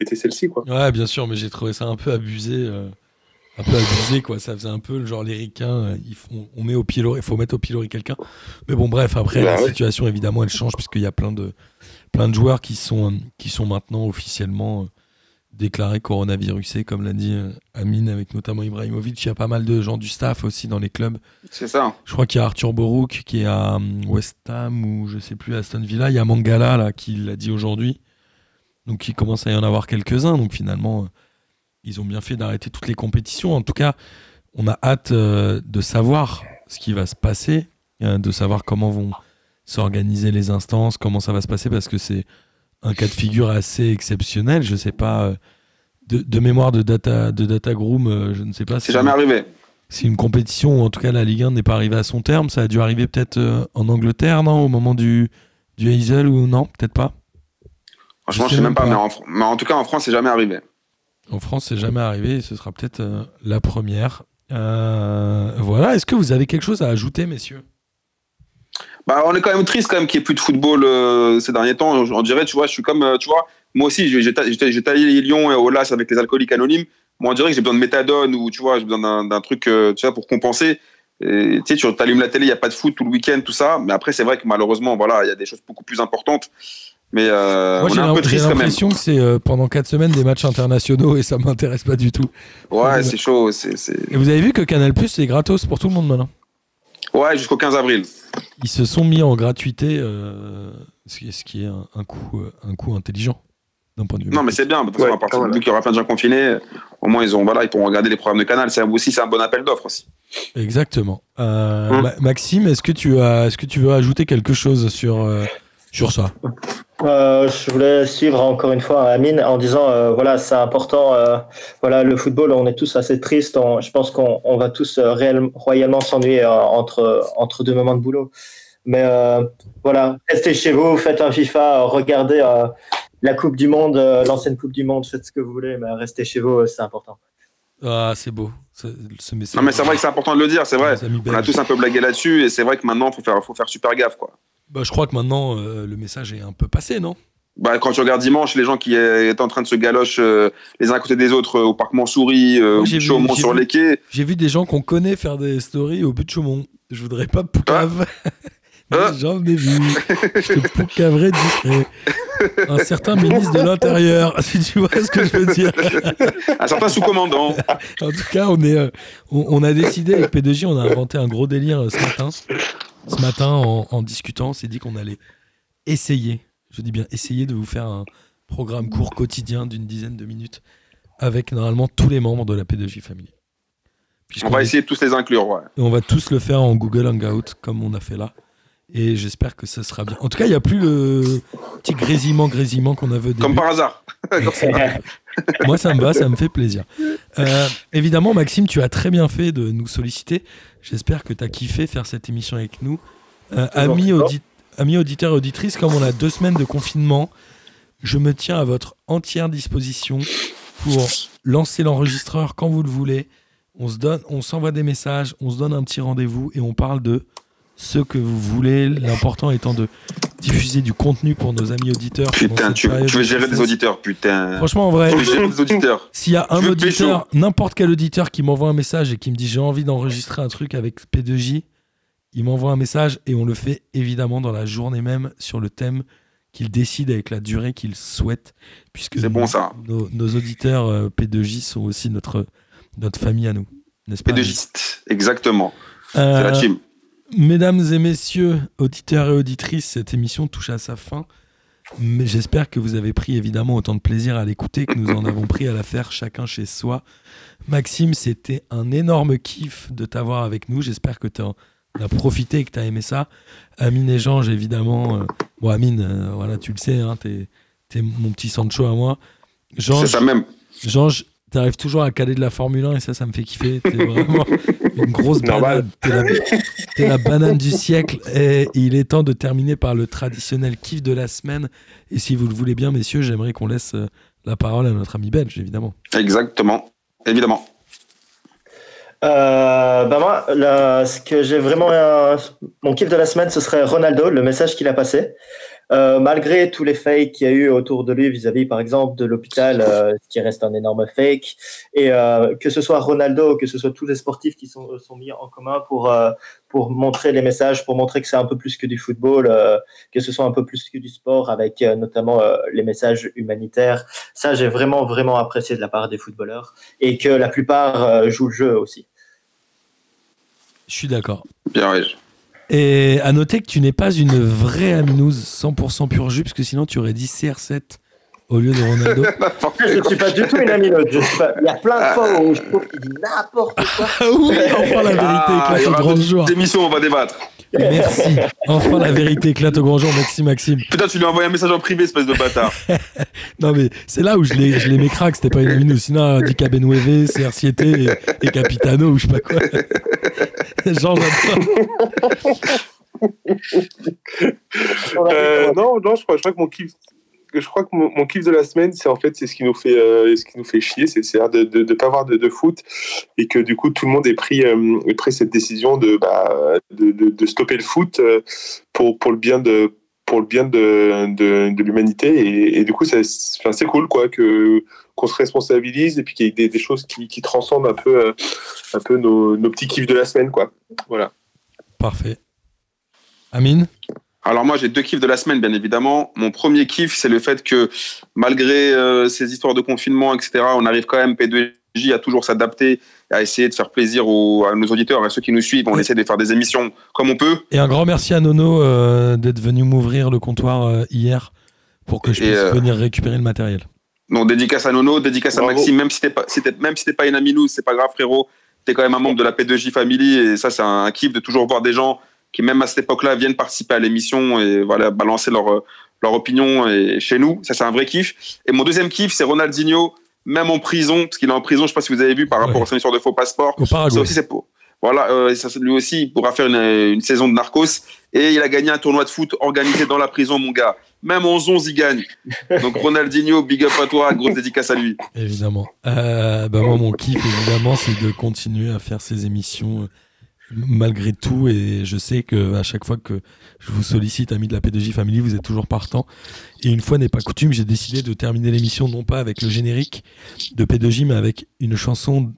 était celle-ci quoi. Ouais, bien sûr, mais j'ai trouvé ça un peu abusé. un peu abusé, quoi. Ça faisait un peu le genre les ricains, ils font- on met au pilori, il faut mettre au pilori quelqu'un. Mais bon, bref, après, Bah la ouais. situation, évidemment, elle change, puisqu'il y a plein de, plein de joueurs qui sont, euh, qui sont maintenant officiellement euh, déclarés coronavirusés, comme l'a dit euh, Amine, avec notamment Ibrahimovic. Il y a pas mal de gens du staff aussi dans les clubs. C'est ça. Je crois qu'il y a Arthur Borouk qui est à West Ham ou je sais plus, Aston Villa. Il y a Mangala là, qui l'a dit aujourd'hui. Donc il commence à y en avoir quelques-uns. Donc finalement, ils ont bien fait d'arrêter toutes les compétitions. En tout cas, on a hâte de savoir ce qui va se passer, de savoir comment vont s'organiser les instances, comment ça va se passer, parce que c'est un cas de figure assez exceptionnel. Je sais pas. euh, de, de mémoire de Data, de data Groom, euh, je ne sais pas C'est si, jamais arrivé. si une compétition, ou en tout cas la Ligue 1 n'est pas arrivée à son terme. Ça a dû arriver peut-être euh, en Angleterre, non Au moment du, du Hazel ou non Peut-être pas? Franchement, Je je sais sais même pas, pas. mais en, Fr- mais en tout cas, en France, c'est jamais arrivé. En France, c'est jamais arrivé et ce sera peut-être euh, la première. Euh, voilà, est-ce que vous avez quelque chose à ajouter, messieurs? Bah, on est quand même triste quand même qu'il n'y ait plus de football euh, ces derniers temps. On dirait, tu vois, je suis comme, euh, tu vois, moi aussi, j'ai j'ai ta- j'ai j'ai taillé Lyon et Olas avec les alcooliques anonymes. Moi, on dirait que j'ai besoin de méthadone ou, tu vois, j'ai besoin d'un- truc, euh, tu vois, pour compenser. Et, tu sais, tu allumes la télé, il n'y a pas de foot tout le week-end, tout ça. Mais après, c'est vrai que malheureusement, voilà, il y a des choses beaucoup plus importantes. Mais euh, Moi, on j'ai est un peu j'ai triste quand même. l'impression que c'est euh, pendant 4 semaines des matchs internationaux et ça m'intéresse pas du tout. Ouais, c'est chaud. c'est- Et vous avez vu que Canal Plus c'est gratos pour tout le monde maintenant? Ouais, jusqu'au 15 avril. Ils se sont mis en gratuité, euh, ce, qui est, ce qui est un, un coup, euh, un coup intelligent d'un point de vue. Non, mais c'est bien. Parce Ouais, qu'à partir voilà. vu qu'il y aura plein de gens confinés, au moins, ils, ont, voilà, ils pourront regarder les programmes de Canal. C'est aussi c'est un bon appel d'offres aussi. Exactement. Euh, Hum. Ma- Maxime, est-ce que tu as, est-ce que tu veux ajouter quelque chose sur euh, sur ça? Euh, je voulais suivre encore une fois Amine en disant euh, voilà c'est important euh, voilà le football on est tous assez tristes on- je pense qu'on on va tous euh, réellement, royalement s'ennuyer euh, entre entre deux moments de boulot mais euh, voilà restez chez vous faites un FIFA regardez euh, la Coupe du Monde euh, l'ancienne Coupe du Monde faites ce que vous voulez mais restez chez vous c'est important Ah, c'est beau. Ce, ce message. Non, mais c'est vrai que c'est important de le dire, c'est vrai. On a tous un peu blagué là-dessus et c'est vrai que maintenant, il faut faire, faut faire super gaffe. Quoi. Bah, je crois que maintenant euh, le message est un peu passé, non? Bah, quand tu regardes dimanche, les gens qui étaient en train de se galocher euh, les uns à côté des autres euh, au parc Montsouris, euh, au Chaumont sur vu. les quais. J'ai vu des gens qu'on connaît faire des stories au but de Chaumont. Je voudrais pas poucave. (laughs) mais Ah. J'en ai vu. Je te poucaverai discret. Un certain ministre de l'Intérieur, (laughs) si tu vois ce que je veux dire. Un certain sous-commandant. En tout cas, on, est, on, on a décidé avec P2J, on a inventé un gros délire ce matin. Ce matin, en, en discutant, on s'est dit qu'on allait essayer, je dis bien essayer de vous faire un programme court quotidien d'une dizaine de minutes avec normalement tous les membres de la P2J Family. On va est- essayer de tous les inclure. Ouais. et on va tous le faire en Google Hangout, comme on a fait là. Et j'espère que ça sera bien. En tout cas, il n'y a plus le petit grésillement, grésillement qu'on avait au début. Comme par hasard. (laughs) Moi, ça me va, ça me fait plaisir. Euh, évidemment, Maxime, tu as très bien fait de nous solliciter. J'espère que tu as kiffé faire cette émission avec nous. Euh, amis, toujours. audi- amis auditeurs et auditrices, comme on a deux semaines de confinement, je me tiens à votre entière disposition pour lancer l'enregistreur quand vous le voulez. On se donne, on s'envoie des messages, on se donne un petit rendez-vous et on parle de ce que vous voulez. L'important étant de diffuser du contenu pour nos amis auditeurs. Putain, tu, veux gérer des auditeurs, putain. Franchement, en vrai, s'il y a un auditeur, n'importe quel auditeur qui m'envoie un message et qui me dit j'ai envie d'enregistrer un truc avec P2J, il m'envoie un message et on le fait évidemment dans la journée même sur le thème qu'il décide avec la durée qu'il souhaite. Puisque C'est bon, ça. Nos, nos auditeurs euh, P2J sont aussi notre, notre famille à nous, n'est-ce pas P2Giste, exactement. Euh, C'est la team. Mesdames et messieurs, auditeurs et auditrices, cette émission touche à sa fin. Mais j'espère que vous avez pris évidemment autant de plaisir à l'écouter que nous en avons pris à la faire chacun chez soi. Maxime, c'était un énorme kiff de t'avoir avec nous. J'espère que tu en as profité et que tu as aimé ça. Amine et Georges, évidemment. euh, bon, Amine, euh, voilà, tu le sais, hein, t'es es mon petit Sancho à moi. C'est ça même. T'arrives toujours à caler de la Formule 1 et ça, ça me fait kiffer. T'es (laughs) vraiment une grosse banane. T'es la, t'es la banane du siècle. Et il est temps de terminer par le traditionnel kiff de la semaine. Et si vous le voulez bien, messieurs, j'aimerais qu'on laisse euh, la parole à notre ami belge, évidemment. Exactement. Évidemment. Euh, bah moi, là, ce que j'ai vraiment euh, mon kiff de la semaine, ce serait Ronaldo, le message qu'il a passé. Euh, malgré tous les fakes qu'il y a eu autour de lui vis-à-vis, par exemple, de l'hôpital, euh, qui reste un énorme fake, et euh, que ce soit Ronaldo, que ce soit tous les sportifs qui sont, sont mis en commun pour euh, pour montrer les messages, pour montrer que c'est un peu plus que du football, euh, que ce soit un peu plus que du sport, avec euh, notamment euh, les messages humanitaires. Ça, j'ai vraiment vraiment apprécié de la part des footballeurs, et que la plupart euh, jouent le jeu aussi. Je suis d'accord. Bien, ouais. Et à noter que tu n'es pas une vraie Aminouz 100% pur jus, parce que sinon tu aurais dit CR7 au lieu de Ronaldo. (laughs) Je ne suis pas du tout une suis pas... Il y a plein de fois où je trouve qu'il dit n'importe quoi. Ah oui, enfin la vérité Ah, il y aura grand jour. Des émissions, on va débattre. Merci. Enfin la vérité éclate au grand jour. Merci Maxime. Putain, tu lui as envoyé un message en privé, espèce de bâtard. (laughs) Non mais c'est là où je l'ai je l'ai mécraque, c'était pas une. Sinon, dit Cabenueve, CR7 et, et Capitano ou je sais pas quoi. (laughs) Genre, j'adore. Euh, non, non, je crois, je crois que mon kiff, je crois que mon, kiff de la semaine, c'est en fait c'est ce qui nous fait, euh, ce qui nous fait chier, c'est de de, de pas avoir de, foot et que du coup tout le monde ait pris, euh, cette décision de, bah, de, stopper le foot euh, pour le bien de l'humanité et, du coup c'est cool quoi qu'on se responsabilise et puis qu'il y ait des, choses qui, qui transcendent un peu euh, nos petits kiffs de la semaine quoi. Voilà. Parfait. Amine? Alors moi j'ai deux kiffs de la semaine bien évidemment. Mon premier kiff c'est le fait que malgré euh, ces histoires de confinement etc on arrive quand même P2J à toujours s'adapter à essayer de faire plaisir aux, à nos auditeurs à ceux qui nous suivent. On Oui. essaie de faire des émissions comme on peut. Et un grand merci à Nono euh, d'être venu m'ouvrir le comptoir euh, hier pour que je Et, puisse euh, venir récupérer le matériel. Donc dédicace à Nono, dédicace à. Maxime, même si t'es pas, si t'es- même si t'es pas une amie nous, c'est pas grave frérot, t'es quand même un membre de la P2J Family et ça c'est un kiff de toujours voir des gens qui même à cette époque-là viennent participer à l'émission et voilà balancer leur leur opinion et chez nous, ça c'est un vrai kiff. Et mon deuxième kiff c'est Ronaldinho, même en prison, parce qu'il est en prison, je sais pas si vous avez vu par rapport Ouais. à son histoire de faux passeport. Paraguay. aussi c'est pour voilà, euh, ça, lui aussi il pourra faire une, une saison de Narcos et il a gagné un tournoi de foot organisé dans la prison mon gars. Même en 11 il gagne. Donc Ronaldinho, big up à toi, grosse dédicace à lui. Évidemment. Euh, bah moi, mon kiff, évidemment, c'est de continuer à faire ces émissions euh, malgré tout. Et je sais que à chaque fois que je vous sollicite, amis de la P2J Family, vous êtes toujours partant. Et une fois n'est pas coutume, j'ai décidé de terminer l'émission non pas avec le générique de P2J, mais avec une chanson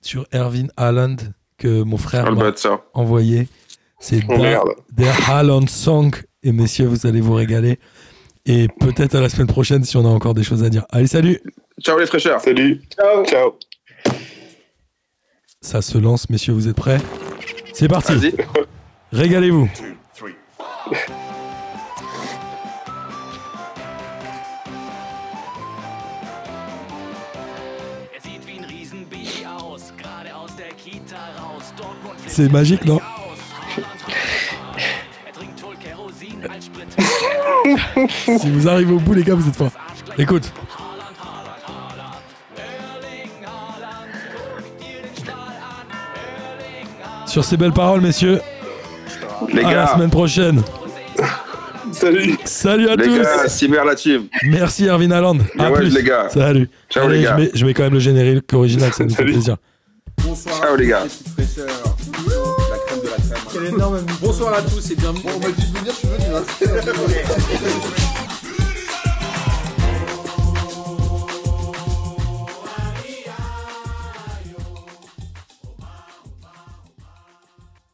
sur Erwin Haaland que mon frère m'a envoyé. C'est oh merde Der Haaland Song. Et messieurs, vous allez vous régaler. Et peut-être à la semaine prochaine si on a encore des choses à dire. Allez, salut Ciao les fraîcheurs. salut Ciao. ciao Ça se lance, messieurs, vous êtes prêts? C'est parti. Régalez-vous C'est magique, non. (laughs) Si vous arrivez au bout, les gars, vous êtes forts. Écoute. Sur ces belles paroles, messieurs, Les à la gars, semaine prochaine. (laughs) salut Salut à les tous gars, Simer la team. Merci Erwin Haaland. À Ouais, plus. les gars. Salut. Ciao, Allez, les je gars. mets, je mets quand même le générique original, ça nous fait plaisir. Bonsoir Ciao, à les tous, gars. La crème de la crème. Bonsoir à tous et bienvenue. On m'a dit de venir, je suis venu. hein. (laughs)